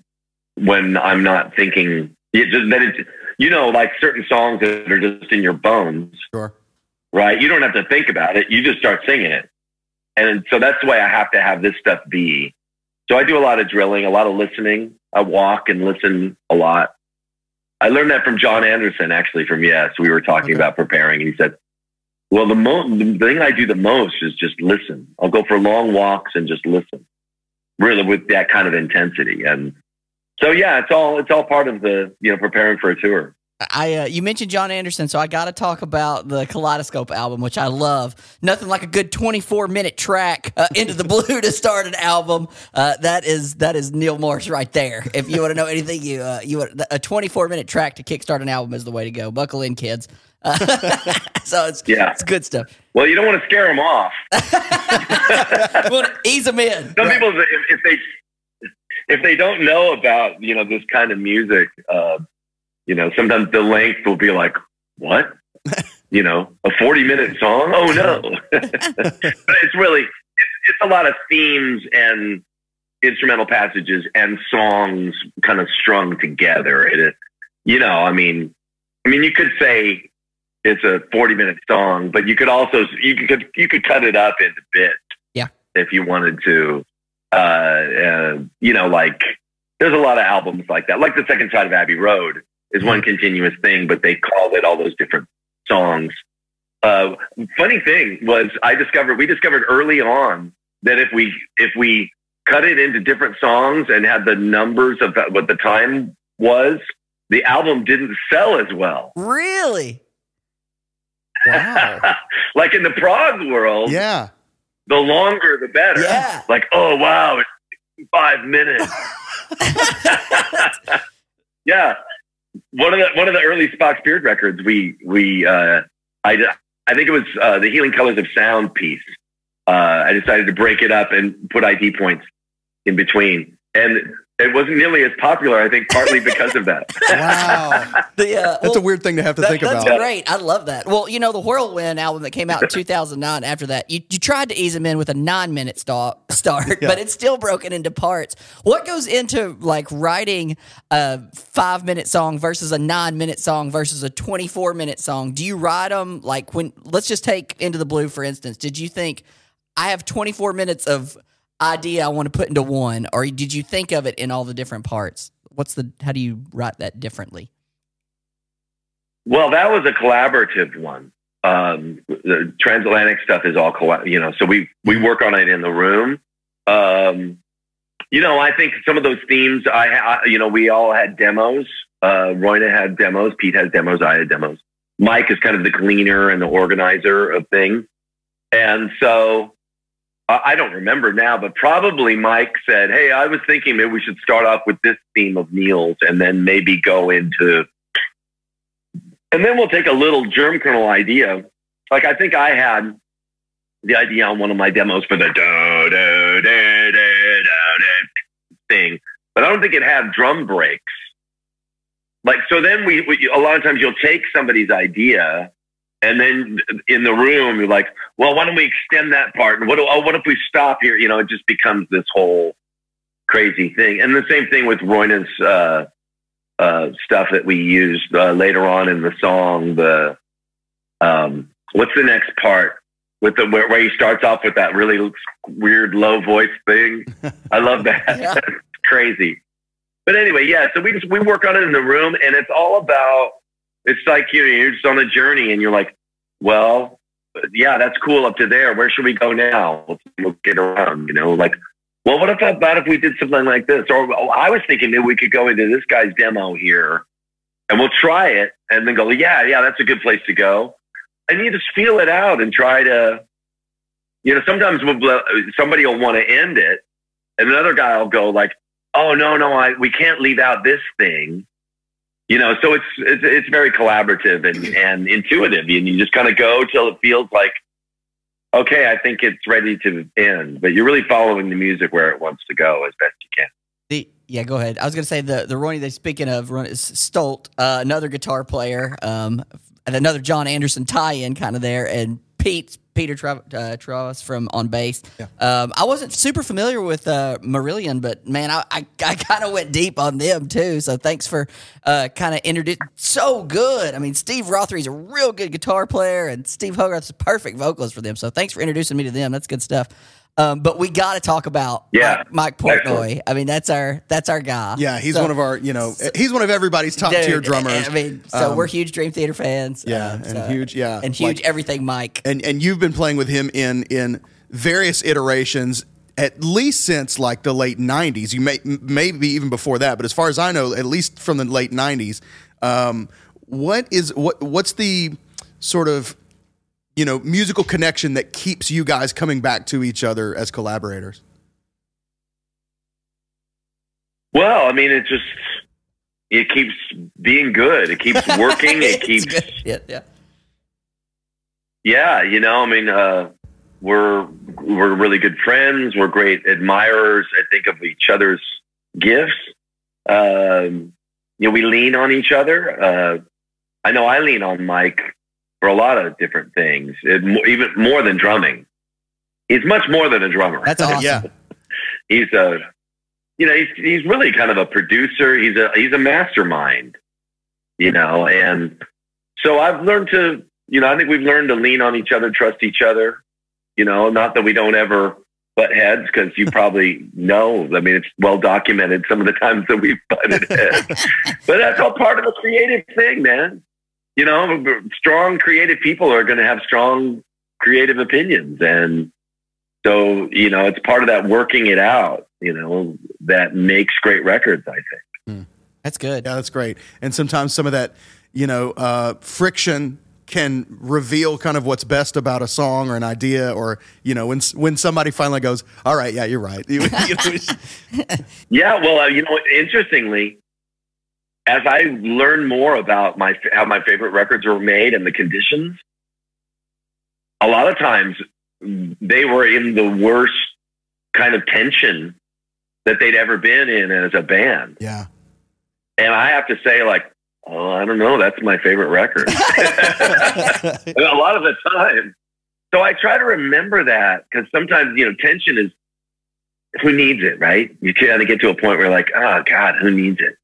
F: when I'm not thinking. It just that it, you know, like certain songs that are just in your bones,
A: Sure.
F: Right? You don't have to think about it. You just start singing it, and so that's the way I have to have this stuff be. So I do a lot of drilling, a lot of listening. I walk and listen a lot. I learned that from Jon Anderson, actually, from Yes. We were talking
A: Okay.
F: about preparing, and he said, "Well, the mo- the thing I do the most is just listen. I'll go for long walks and just listen, really with that kind of intensity." And so, yeah, it's all it's all part of the you know preparing for a tour.
D: I uh, you mentioned Jon Anderson, so I got to talk about the Kaleidoscope album, which I love. Nothing like a good twenty four minute track uh, into the blue to start an album. Uh, that is that is Neal Morse right there. If you want to know anything, you uh, you want- a twenty four minute track to kickstart an album is the way to go. Buckle in, kids. Uh, so it's
F: Yeah.
D: it's good stuff.
F: Well, you don't want to scare them off.
D: Well, ease them in.
F: Some people, if, if they if they don't know about you know this kind of music, uh, you know, sometimes the length will be like, what? you know, a forty minute song? Oh no! but it's really it's, it's a lot of themes and instrumental passages and songs kind of strung together. It, you know, I mean, I mean, you could say it's a 40 minute song, but you could also you could you could cut it up into bits.
D: Yeah.
F: If you wanted to, uh, uh, you know, like there's a lot of albums like that. Like the second side of Abbey Road is one continuous thing, but they called it all those different songs. Uh, funny thing was, I discovered we discovered early on that if we if we cut it into different songs and had the numbers of what the time was, the album didn't sell as well.
D: Really? Wow.
F: like in the prog world,
A: Yeah.
F: the longer the better.
D: Yeah.
F: Like, oh wow, it's five minutes. yeah. One of the one of the early Spock's Beard records, we we uh, I I think it was uh, the Healing Colors of Sound piece. Uh, I decided to break it up and put ID points in between, and it wasn't nearly as popular. I think partly because of that.
A: Wow.
D: The, uh,
A: That's a weird thing to have to
D: That-
A: think
D: that's
A: about.
D: That's great. I love that. Well, you know, the Whirlwind album that came out in 2009 after that, you, you tried to ease them in with a nine minute start, start but it's still broken into parts. What goes into like writing a five minute song versus a nine minute song versus a 24 minute song? Do you write them like when, let's just take Into the Blue, for instance. Did you think, I have 24 minutes of idea I want to put into one, or did you think of it in all the different parts? What's the, how do you write that differently?
F: Well, that was a collaborative one. Um, the transatlantic stuff is all you know. So we we work on it in the room. Um, you know, I think some of those themes, I, ha- you know, we all had demos. Uh, Roine had demos. Pete has demos. I had demos. Mike is kind of the cleaner and the organizer of things. And so I don't remember now, but probably Mike said, Hey, I was thinking maybe we should start off with this theme of Neal's and then maybe go into and then we'll take a little germ kernel idea. Like I think I had the idea on one of my demos for the da da da da da thing, but I don't think it had drum breaks. Like so, then we, we a lot of times you'll take somebody's idea, and then in the room you're like, well, why don't we extend that part? And what do, oh, what if we stop here? You know, it just becomes this whole crazy thing. And the same thing with Roine's uh, uh, stuff that we used uh, later on in the song. The um, what's the next part with the where, where he starts off with that really weird low voice thing? I love that.
D: Yeah.
F: crazy. But anyway, yeah. So we just we work on it in the room, and it's all about. It's like you know, you're just on a journey, and you're like, well, yeah, that's cool up to there. Where should we go now? We'll get around, you know, like well, what if about if we did something like this? Or oh, I was thinking maybe we could go into this guy's demo here and we'll try it and then go, yeah, yeah, that's a good place to go. And you just feel it out and try to, you know, sometimes we'll, somebody will want to end it and another guy will go like, oh, no, no, I, we can't leave out this thing. You know, so it's, it's, it's very collaborative and, and intuitive and you just kind of go till it feels like, okay, I think it's ready to end, but you're really following the music where it wants to go as best you can.
D: The yeah, go ahead. I was going to say the the Ronnie they speaking of Stolt, uh, another guitar player, um, and another Jon Anderson tie-in kind of there, and Pete Peter Tra- uh, Trewavas from on bass. Um, I wasn't super familiar with uh, Marillion, but man, I I, I kind of went deep on them too. So thanks for uh, kind of introducing. So good. I mean, Steve Rothery's a real good guitar player, and Steve Hogarth's a perfect vocalist for them. So thanks for introducing me to them. That's good stuff. Um, but we got to talk about
F: Yeah.
D: Mike, Mike Portnoy.
F: Excellent.
D: I mean, that's our that's our guy.
A: Yeah, he's
D: So-
A: one of our, you know, he's one of everybody's top tier drummers.
D: I mean, so
A: Um,
D: we're huge Dream Theater fans.
A: Yeah,
D: um,
A: and huge, yeah,
D: and huge
A: like-
D: everything, Mike.
A: and and you've been playing with him in in various iterations at least since like the late 90s you may maybe even before that but as far as i know at least from the late 90s um, what is what what's the sort of you know musical connection that keeps you guys coming back to each other as collaborators
F: Well, I mean, it just it keeps being good. It keeps working. it keeps
D: shit, yeah.
F: yeah. You know, I mean, uh, we're we're really good friends. We're great admirers. I think of each other's gifts. Um, you know, we lean on each other. Uh, I know I lean on Mike for a lot of different things, it, even more than drumming. He's much more than a drummer.
D: That's awesome.
A: yeah
F: he's a you know he's he's really kind of a producer he's a he's a mastermind you know and so I've learned to, you know, I think we've learned to lean on each other, trust each other. You know, not that we don't ever butt heads because you probably know. I mean, it's well documented some of the times that we've butted heads, but that's all part of the creative thing, man. You know, strong creative people are going to have strong creative opinions, and so you know, it's part of that working it out. You know, that makes great records. I think.
D: That's good.
A: Yeah, that's great. And sometimes some of that, you know, uh, friction can reveal kind of what's best about a song or an idea, or you know, when when somebody finally goes, "All right, yeah, you're right." You- you know,
F: Yeah, well, uh, you know, interestingly, as I learn more about my how my favorite records were made and the conditions, a lot of times they were in the worst kind of tension that they'd ever been in as a band.
A: yeah,
F: And I have to say, like, oh, I don't know, that's my favorite record. a lot of the time. So I try to remember that because sometimes, you know, tension is who needs it, right? You kind of get to a point where, like, oh, God, who needs it?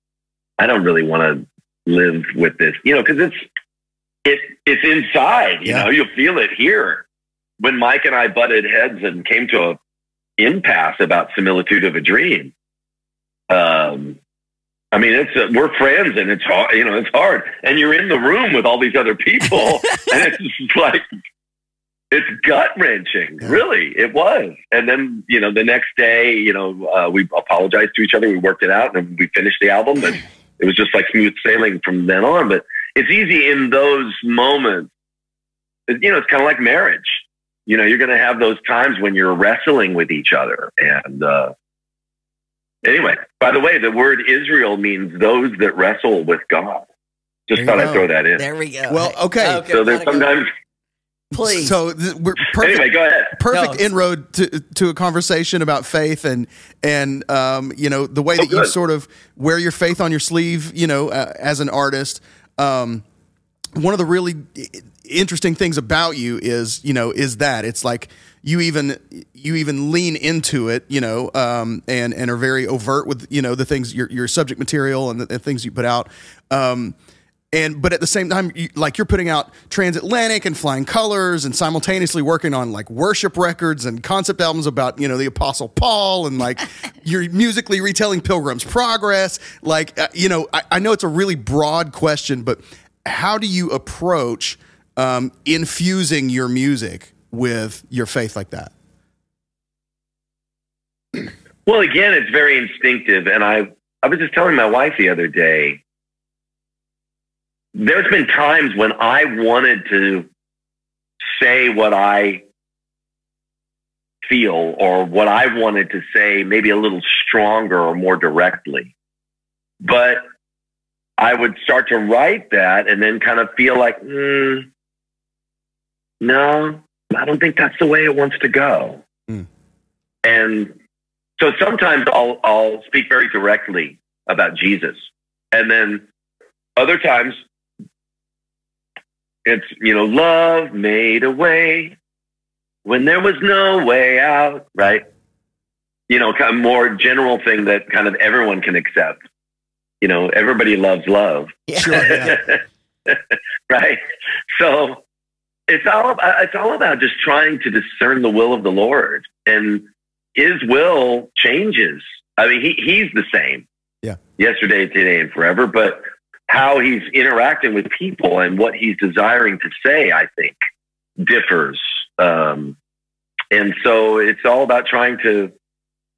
F: I don't really want to live with this, you know, because it's, it, it's inside, you
A: Yeah.
F: know, you'll feel it here. When Mike and I butted heads and came to a impasse about Similitude of a Dream, um, I mean, it's uh, we're friends, and it's hard. You know, it's hard, and you're in the room with all these other people, and it's like it's gut wrenching.
A: Yeah.
F: Really, it was. And then you know, the next day, you know, uh, we apologized to each other. We worked it out, and we finished the album, and it was just like smooth sailing from then on. But it's easy in those moments. You know, it's kind of like marriage. You know, you're going to have those times when you're wrestling with each other, and uh, Anyway, by the way, the word Israel means those that wrestle with God. Just thought
A: go.
F: I'd throw that in.
D: There we go.
A: Well, okay.
F: so there's
D: go.
F: sometimes.
D: Please.
A: So th- we're perfect.
F: Anyway, go ahead.
A: perfect
D: No.
A: inroad to to a conversation about faith and and um, you know the way that you sort of wear your faith on your sleeve. You know, uh, as an artist, um, one of the really interesting things about you is you know is that it's like you even you even lean into it you know um, and and are very overt with you know the things your your subject material and the, the things you put out um, and but at the same time you, like you're putting out transatlantic and flying colors and simultaneously working on like worship records and concept albums about you know the apostle paul and like you're musically retelling pilgrim's progress like uh, you know I, I know it's a really broad question but how do you approach um, infusing your music with your faith like that
F: Well, again, it's very instinctive, and I I was just telling my wife the other day. There's been times when I wanted to say what I feel or what I wanted to say, maybe a little stronger or more directly, but I would start to write that and then kind of feel like, mm, no, I don't think that's the way it wants to go.
A: Hmm.
F: And so sometimes I'll I'll speak very directly about Jesus, and then other times it's you know love made a way when there was no way out, right? You know, kind of more general thing that kind of everyone can accept. You know, everybody loves love,
A: sure yeah.
F: right? So it's all about, it's all about just trying to discern the will of the Lord, and His will changes. I mean, he he's the same,
A: Yeah.
F: yesterday, today, and forever. But how he's interacting with people and what he's desiring to say, I think, differs. Um, and so it's all about trying to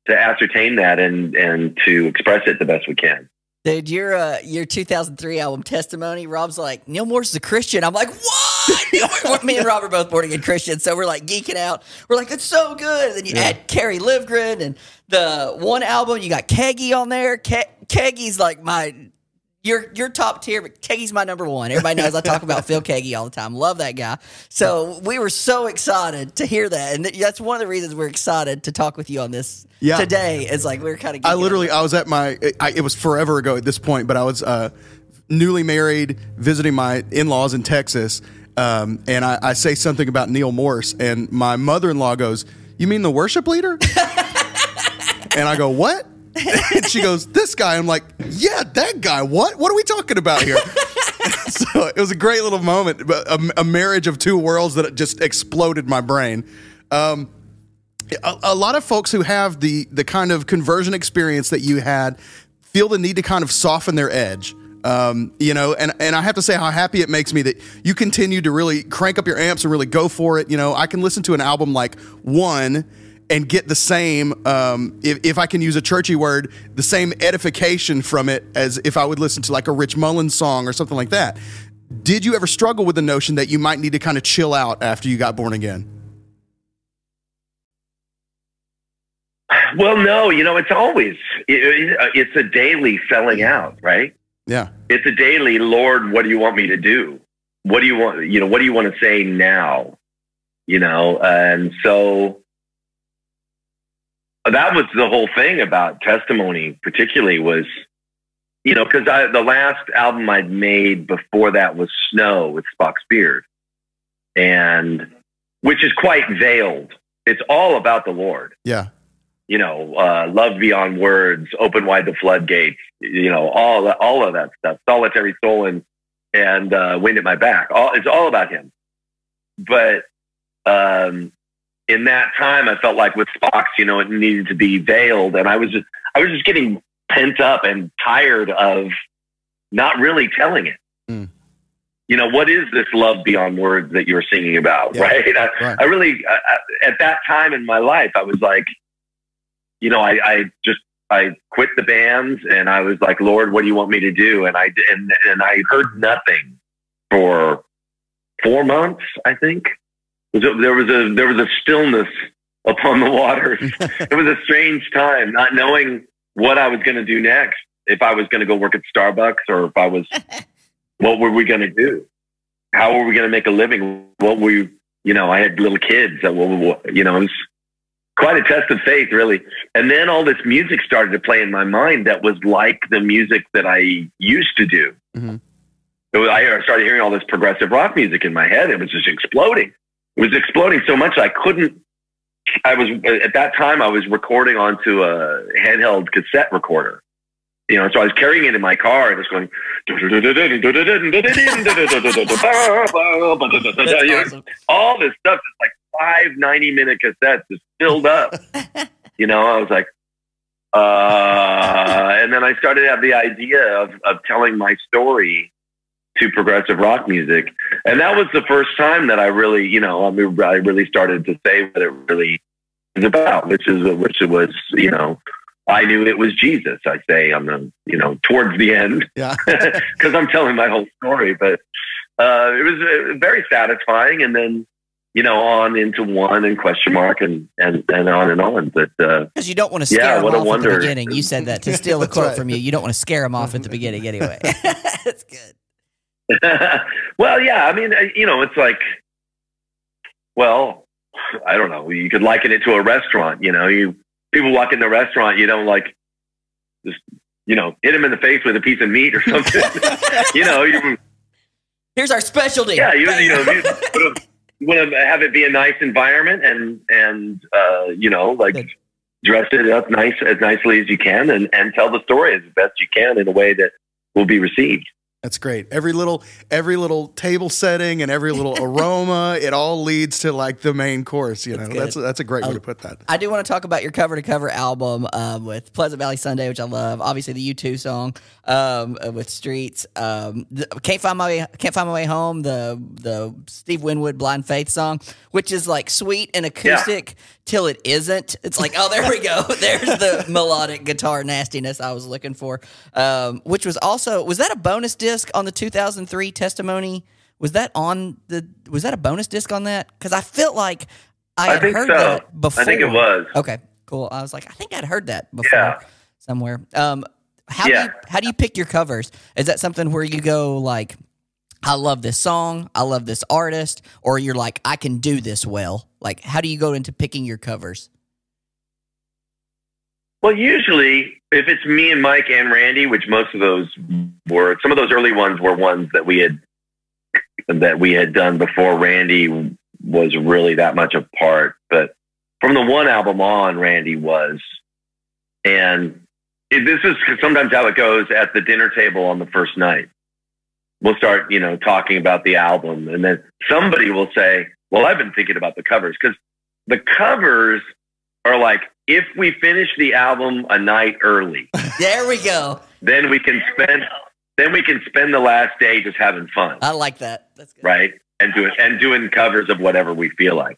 F: to ascertain that and and to express it the best we can.
D: Dude, your uh, your 2003 album Testimony, Rob's like Neal Morse is a Christian. I'm like, what? Me and Rob are both born again Christians, so we're like geeking out. We're like, it's so good. And then you add Kerry Livgren and the one album you got Keaggy on there. Ke- Keaggy's like my your your top tier, but Keaggy's my number one. Everybody knows I talk about Phil Keaggy all the time. Love that guy. So we were so excited to hear that, and that's one of the reasons we're excited to talk with you on this
A: Yeah.
D: today. Is like we're kind of
A: I literally, I was at my, I, it was forever ago at this point, but I was uh, newly married, visiting my in laws in Texas. Um, and I, I say something about Neal Morse, and my mother in law goes, You mean the worship leader? and I go, What? And she goes, This guy. I'm like, Yeah, that guy. What? What are we talking about here? so it was a great little moment, but a, a marriage of two worlds that just exploded my brain. Um, a, a lot of folks who have the the kind of conversion experience that you had feel the need to kind of soften their edge. Um, you know, and and I have to say how happy it makes me that you continue to really crank up your amps and really go for it. You know, I can listen to an album like one and get the same, um, if, if I can use a churchy word, the same edification from it as if I would listen to like a Rich Mullins song or something like that. Did you ever struggle with the notion that you might need to kind of chill out after you got born again?
F: Well, no, you know, it's always it, it- it's a daily selling out, right?
A: Yeah.
F: It's a daily. Lord, what do you want me to do? What do you want? You know, what do you want to say now? You know, and so that was the whole thing about testimony, particularly was, you know, because I the last album I'd made before that was Snow with Spock's Beard, and which is quite veiled. It's all about the Lord
A: Yeah.
F: you know, uh, love beyond words, open wide the floodgates, you know, all all of that stuff, solitary soul and and uh, wind at my back. All it's all about him. But um, in that time, I felt like with Spock's, you know, it needed to be veiled, and I was just I was just getting pent up and tired of not really telling it.
A: Mm.
F: You know, what is this love beyond words that you're singing about,
A: Yeah.
F: right? I,
A: Right.
F: I really, I, at that time in my life, I was like, you know, I, I just I quit the bands and I was like, Lord, what do you want me to do? And I and and I heard nothing for four months. I think there was a there was a stillness upon the waters. it was a strange time, not knowing what I was going to do next. If I was going to go work at Starbucks or if I was, what were we going to do? How were we going to make a living? What were we, you know, I had little kids that were, you know, it was quite a test of faith, really. And then all this music started to play in my mind that was like the music that I used to do.
A: Mhm.
F: Was, I started hearing all this progressive rock music in my head. It was just exploding. It was exploding so much I couldn't. I was at that time. I was recording onto a handheld cassette recorder. You know, so I was carrying it in my car and just going. You know,
D: That's awesome.
F: all this stuff is like five 90 minute cassettes just filled up. you know, I was like, uh, and then I started to have the idea of, of telling my story to progressive rock music. And that was the first time that I really, you know, I, mean, I really started to say what it really is about, which is, which it was, you know, I knew it was Jesus. I say on the, you know, towards the end
A: Yeah.
F: because I'm telling my whole story. But uh, it was uh, very satisfying, and then you know on into one and question mark and and and on and on. But uh,
D: Because you don't want to scare
F: Yeah,
D: them
F: what a
D: off at the beginning. You said that to steal a quote
A: right.
D: from you. You don't want to scare them off at the beginning anyway. That's good.
F: well, yeah, I mean, you know, it's like, well, I don't know. You could liken it to a restaurant. You know, you people walk in the restaurant, you don't like just you know hit them in the face with a piece of meat or something. you know, you
D: Here's our specialty.
F: yeah, you, you know, you want to have it be a nice environment and and uh, you know, like
D: Good.
F: dress it up nice as nicely as you can and and tell the story as best you can in a way that will be received.
A: That's great. Every little every little table setting and every little aroma, it all leads to like the main course. You know,
D: That's
A: that's
D: good.
A: that's a great way
D: Um,
A: to put that.
D: I do want to talk about your cover to cover album um, with Pleasant Valley Sunday, which I love. Obviously, the U2 song um, uh, with Streets. Um, the, can't find my way. Can't find my way home. The the Steve Winwood Blind Faith song, which is like sweet and acoustic till it isn't. It's like oh, there we go. There's the melodic guitar nastiness I was looking for. Um, which was also was that a bonus disc on the 2003 testimony? Was that on the? Was that a bonus disc on that? Because I felt like I,
F: I
D: had
F: think
D: heard
F: so.
D: that before.
F: I think it was.
D: Okay, cool. I was like, I think I'd heard that before
F: Yeah.
D: somewhere. Um, how do
F: Yeah.
D: you how do you pick your covers? Is that something where you go like, I love this song, I love this artist, or you're like, I can do this well? Like, how do you go into picking your covers?
F: Well, usually, if it's me and Mike and Randy, which most of those were, some of those early ones were ones that we had that we had done before Randy was really that much a part. But from the one album on, Randy was, and it, this is sometimes how it goes at the dinner table on the first night. We'll start, you know, talking about the album, and then somebody will say, "Well, I've been thinking about the covers because the covers are like if we finish the album a night early,
D: There we go.
F: then we can spend then we can spend the last day just having fun."
D: I like that. That's good.
F: right? And doing and doing covers of whatever we feel like.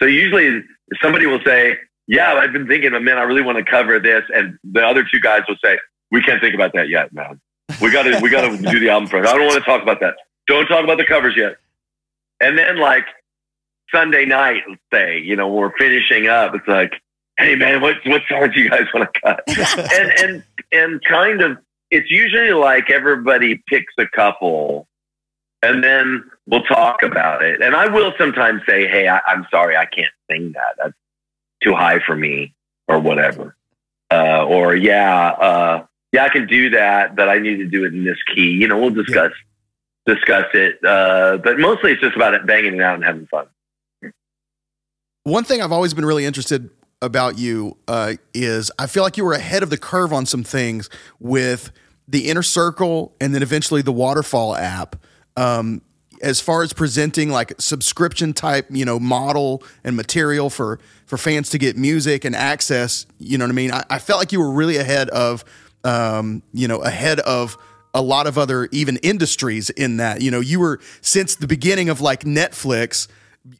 F: So usually somebody will say, "Yeah, I've been thinking, man, I really want to cover this," and the other two guys will say, "We can't think about that yet, man. We got to we got to do the album first. I don't want to talk about that. Don't talk about the covers yet." And then like Sunday night, let's say, you know, we're finishing up, it's like, "Hey, man, what what songs do you guys want to cut?" and and and kind of, it's usually like everybody picks a couple and then we'll talk about it. And I will sometimes say, "Hey, I, I'm sorry, I can't sing that. That's too high for me, or whatever." Uh, or yeah, uh, yeah, I can do that, but I need to do it in this key. You know, we'll discuss discuss it. Uh, but mostly, it's just about it banging it out and having fun.
A: One thing I've always been really interested about you uh, is I feel like you were ahead of the curve on some things with the inner circle and then eventually the waterfall app. Um, as far as presenting like subscription type, you know, model and material for for fans to get music and access, you know what I mean? I, I felt like you were really ahead of, um, you know, ahead of a lot of other even industries in that. You know, you were since the beginning of like Netflix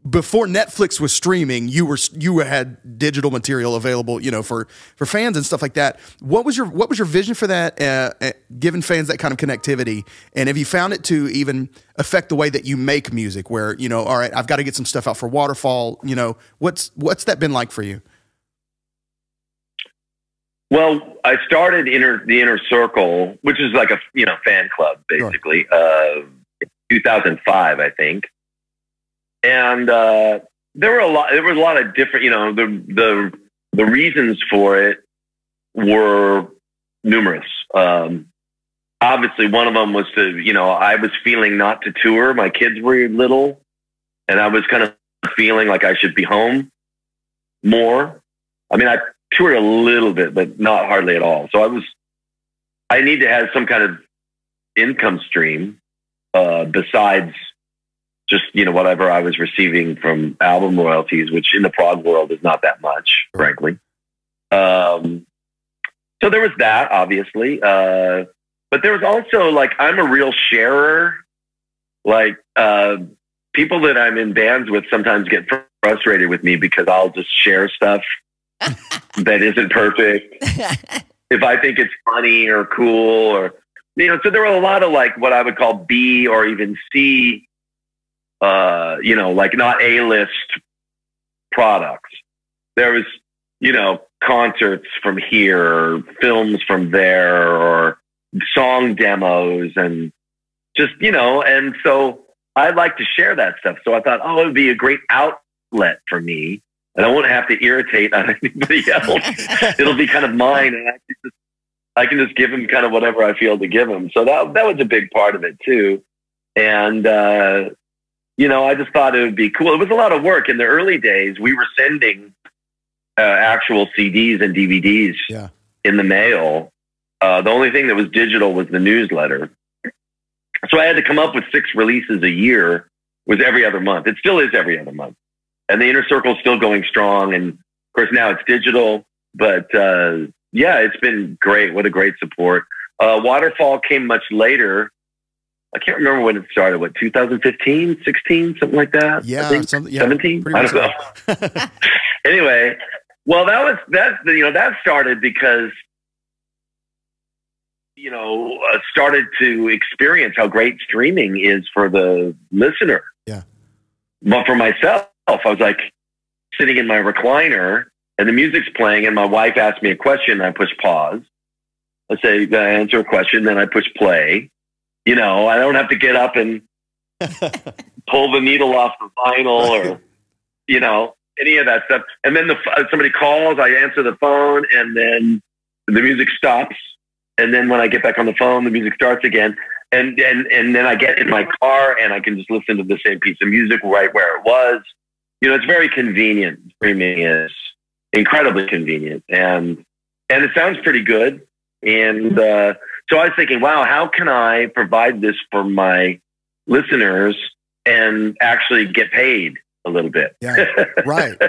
A: before Netflix was streaming, you were you had digital material available, you know, for for fans and stuff like that. What was your what was your vision for that? Uh, uh, giving fans that kind of connectivity, and have you found it to even affect the way that you make music? Where you know, all right, I've got to get some stuff out for Waterfall. You know, what's what's that been like for you?
F: Well, I started inner the inner circle, which is like a you know fan club basically. Uh, 2005, I think, and uh, there were a lot. There was a lot of different. You know, the the the reasons for it were numerous. Um, obviously, one of them was to you know I was feeling not to tour. My kids were little, and I was kind of feeling like I should be home more. I mean, I toured a little bit, but not hardly at all. So I was, I need to have some kind of income stream uh, besides just you know whatever I was receiving from album royalties, which in the prog world is not that much, frankly. Um, so there was that, obviously, uh, but there was also like I'm a real sharer. Like uh, people that I'm in bands with sometimes get frustrated with me because I'll just share stuff that isn't perfect. if I think it's funny or cool or you know, so there were a lot of like what I would call B or even C uh, you know, like not A list products. There was, you know, concerts from here, or films from there, or song demos and just, you know, and so I like to share that stuff. So I thought, oh, it would be a great outlet for me. And I won't have to irritate on anybody else. It'll be kind of mine, and I can just I can just give them kind of whatever I feel to give them. So that that was a big part of it too. And uh, you know, I just thought it would be cool. It was a lot of work in the early days. We were sending uh, actual CDs and DVDs
A: Yeah.
F: in the mail. Uh, the only thing that was digital was the newsletter. So I had to come up with six releases a year. Was every other month. It still is every other month, and the inner circle is still going strong. And of course now it's digital, but uh, yeah, it's been great. What a great support. Uh, Waterfall came much later. I can't remember when it started. What 2015, 16, something like that. I
A: Yeah,
F: think?
A: something- yeah,
F: 17. I don't know. anyway, well, that was that. You know, that started because you know uh, started to experience how great streaming is for the listener.
A: Yeah.
F: But for myself, I was like sitting in my recliner and the music's playing, and my wife asked me a question. And I push pause. I say, I answer a question, then I push play. You know, I don't have to get up and pull the needle off the vinyl or, you know, any of that stuff. And then the uh, somebody calls, I answer the phone, and then the music stops. And then when I get back on the phone, the music starts again. And and and then I get in my car and I can just listen to the same piece of music right where it was. You know, it's very convenient. Streaming is incredibly convenient, and and it sounds pretty good. And uh, So I was thinking, wow, how can I provide this for my listeners and actually get paid a little bit?
A: Yeah. Right.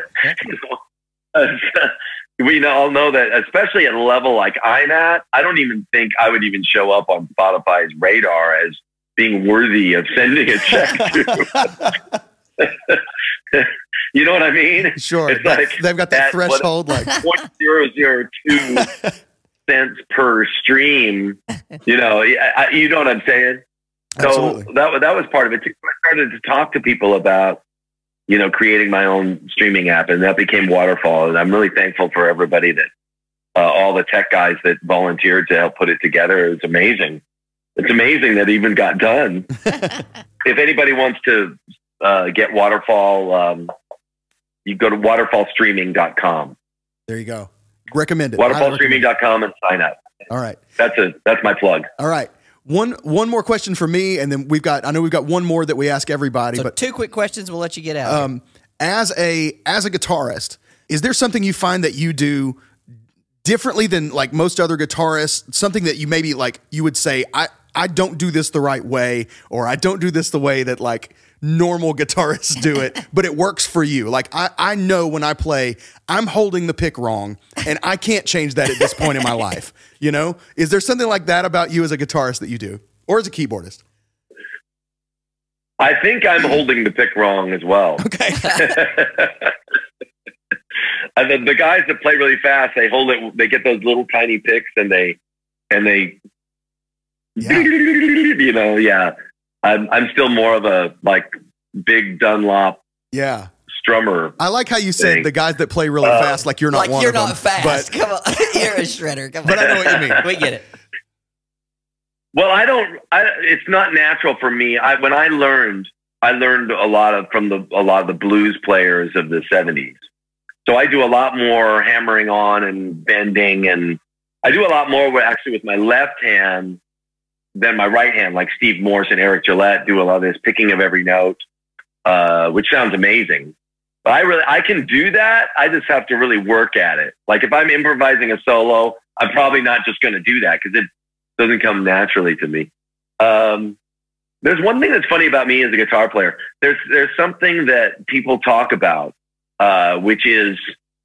F: we all know that, especially at a level like I'm at, I don't even think I would even show up on Spotify's radar as being worthy of sending a check to. you know what I mean?
A: Sure.
F: It's like
A: they've got that
F: at what-
A: threshold like
F: point zero zero two cents per stream. You know, I, I, you know what I'm saying. So
A: Absolutely.
F: that that was part of it. Too. I started to talk to people about, you know, creating my own streaming app, and that became Waterfall. And I'm really thankful for everybody that, uh, all the tech guys that volunteered to help put it together. It's amazing. It's amazing that it even got done. if anybody wants to uh, get Waterfall, um, you go to waterfallstreaming.com.
A: There you go. Recommend it. Highly recommend.
F: Waterfallstreaming.com and sign up.
A: All right.
F: That's a that's my plug.
A: All right. One one more question for me, and then we've got. I know we've got one more that we ask everybody,
D: So
A: but
D: two quick questions. We'll let you get out.
A: um, as a as a guitarist, is there something you find that you do differently than like most other guitarists? Something that you maybe like you would say, I I don't do this the right way, or I don't do this the way that like normal guitarists do it, but it works for you. Like I I know when I play, I'm holding the pick wrong, and I can't change that at this point in my life. You know, is there something like that about you as a guitarist that you do, or as a keyboardist?
F: I think I'm holding the pick wrong as well.
A: Okay.
F: and the, the guys that play really fast, they hold it. They get those little tiny picks, and they and they,
A: Yeah.
F: you know, yeah. I'm I'm still more of a like big Dunlop
A: Yeah.
F: strummer.
A: I like how you said
F: Thing.
A: the guys that play really
F: Uh,
A: fast, like you're not
D: like
A: one
D: you're
A: of them.
D: not fast.
A: But
D: Come on, you're a shredder. Come on.
A: But I know what you mean.
D: we get it.
F: Well, I don't. I, it's not natural for me. I when I learned, I learned a lot of from the a lot of the blues players of the '70s. So I do a lot more hammering on and bending, and I do a lot more with, actually with my left hand than my right hand. Like Steve Morse and Eric Gillette do a lot of this picking of every note, uh, which sounds amazing. But I really I can do that. I just have to really work at it. Like if I'm improvising a solo, I'm probably not just going to do that because it doesn't come naturally to me. Um, there's one thing that's funny about me as a guitar player. There's there's something that people talk about, uh, which is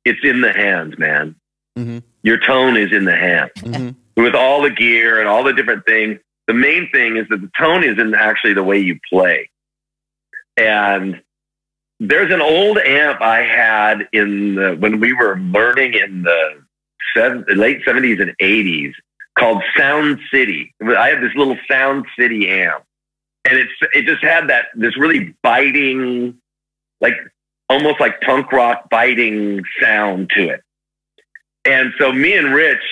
F: it's in the hands, man.
A: Mhm.
F: Your tone is in the hands.
A: Mhm.
F: With all the gear and all the different things, the main thing is that the tone is in actually the way you play. And there's an old amp I had in the when we were learning in the seven, late seventies and eighties called Sound City. I had this little Sound City amp, and it's it just had that this really biting, like almost like punk rock biting sound to it. And so me and Rich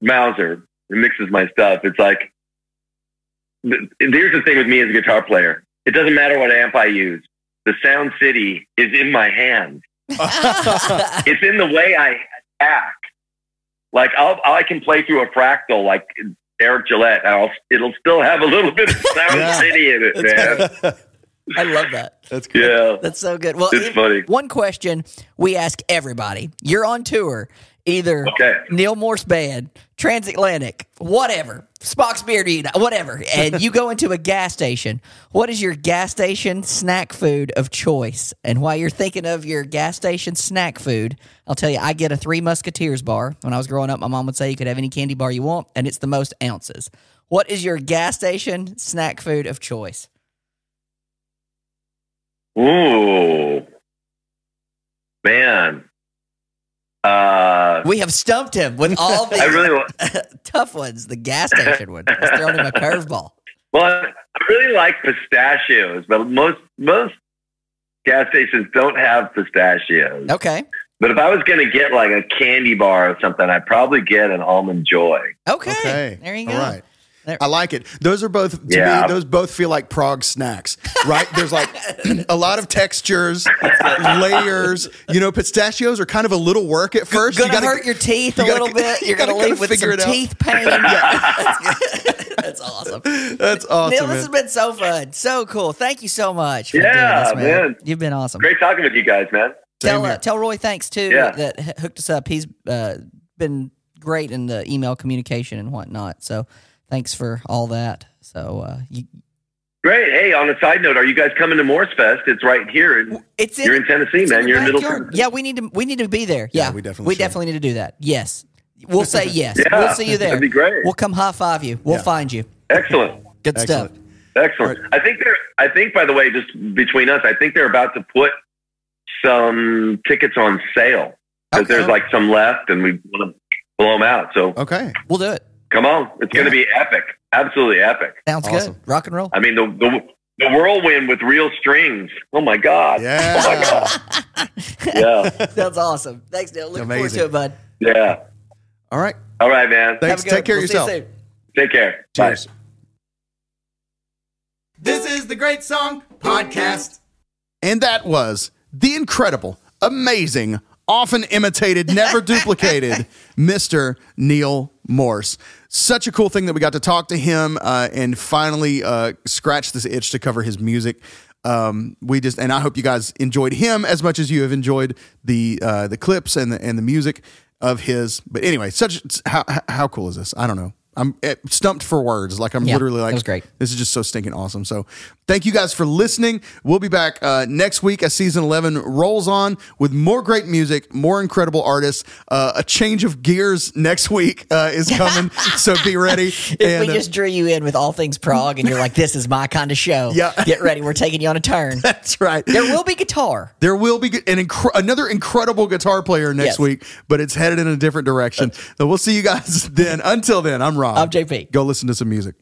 F: Mouser, who mixes my stuff, it's like here's the thing with me as a guitar player. It doesn't matter what amp I use. The Sound City is in my hand it's in the way I act. Like I'll, I can play through a fractal like Eric Gillette. and I'll, it'll still have a little bit of Sound
A: Yeah.
F: City in it, man.
D: I love that.
A: That's good.
F: Yeah,
D: That's so good. Well,
F: It's
D: if-
F: funny.
D: One question we ask everybody: You're on tour, either
F: Okay.
D: Neal Morse band, Transatlantic, whatever, Spock's Beard, whatever, and you go into a gas station. What is your gas station snack food of choice? And while you're thinking of your gas station snack food, I'll tell you, I get a Three Musketeers bar. When I was growing up, my mom would say you could have any candy bar you want, and it's the most ounces. What is your gas station snack food of choice?
F: Ooh, man. Uh,
D: We have stumped him with all the
F: I really, wa-
D: tough ones. The gas station one. It's thrown him a curveball.
F: well, I really like pistachios, but most most gas stations don't have pistachios.
D: Okay.
F: But if I was going to get like a candy bar or something, I'd probably get an almond joy.
D: Okay.
A: Okay.
D: There you go.
A: All right.
D: There-
A: I like it. Those are both to
F: Yeah.
A: me. Those both feel like prog snacks, right? There's like a lot of textures, layers. You know, pistachios are kind of a little work at first.
D: Gonna
A: You gotta-
D: hurt your teeth
A: you
D: a
A: gotta-
D: little bit.
A: you
D: You're gonna
A: gotta
D: leave
A: kinda
D: with
A: figure
D: some teeth pain. That's, that's awesome.
A: That's awesome.
D: Neal,
A: man.
D: this has been so fun, so cool. Thank you so much. For
F: Yeah,
D: doing this, man.
F: man.
D: You've been awesome.
F: Great talking with you guys, man.
D: Tell uh, tell Roy thanks too
F: Yeah.
D: that hooked us up. He's uh, been great in the email communication and whatnot. So thanks for all that. So uh, you,
F: Great. Hey, on a side note, are you guys coming to Morse Fest? It's right here. in-
D: it's in,
F: You're in Tennessee,
D: it's
F: man.
D: the
F: You're in Middle. Tennessee.
D: Yeah, we need to we need to be there. Yeah,
A: we definitely
D: we
A: should.
D: definitely need to do that. Yes, we'll say yes.
F: Yeah,
D: we'll see you there.
F: that'd be great.
D: We'll come high five you. We'll
A: Yeah.
D: find you.
F: Excellent.
D: Good stuff.
A: Excellent.
F: Excellent. I think they're. I think, by the way, just between us, I think they're about to put some tickets on sale because
A: Okay.
F: there's like some left, and we want to blow them out. So
A: Okay.
D: We'll do it.
F: Come on, it's going to be epic. Absolutely epic.
D: Sounds
A: Awesome.
D: good. Rock and roll.
F: I mean, the the, the whirlwind with real strings. Oh my god.
A: Yeah.
F: Oh my god. Yeah.
D: Sounds awesome. Thanks, Dale. Looking forward to it, bud.
F: Yeah.
A: All right.
F: All right, man.
A: Thanks.
D: Have a good
A: Take care
D: We'll
A: yourself.
D: you.
F: Take care. Bye.
A: Cheers.
C: This is the Great Song Podcast.
A: And that was the incredible, amazing, often imitated, never duplicated Mr. Neal Morse. Such a cool thing that we got to talk to him uh, and finally uh, scratch this itch to cover his music. Um, we just and I hope you guys enjoyed him as much as you have enjoyed the uh, the clips and the and the music of his. But anyway, such how how cool is this? I don't know. I'm eh, stumped for words. Like I'm
D: Yeah,
A: literally like
D: was great.
A: this is just so stinking awesome. So, thank you guys for listening. We'll be back uh, next week as season 11 rolls on with more great music, more incredible artists. Uh, a change of gears next week uh, is coming. so, be ready.
D: If
A: And,
D: we
A: uh,
D: just drew you in with all things prog and you're like, this is my kind of show.
A: Yeah.
D: Get ready. We're taking you on a turn.
A: that's right.
D: There will be guitar.
A: There will be an incre- another incredible guitar player next
D: Yes.
A: week, but it's headed in a different direction. So, we'll see you guys then. Until then, I'm Rob.
D: I'm JP.
A: Go listen to some music.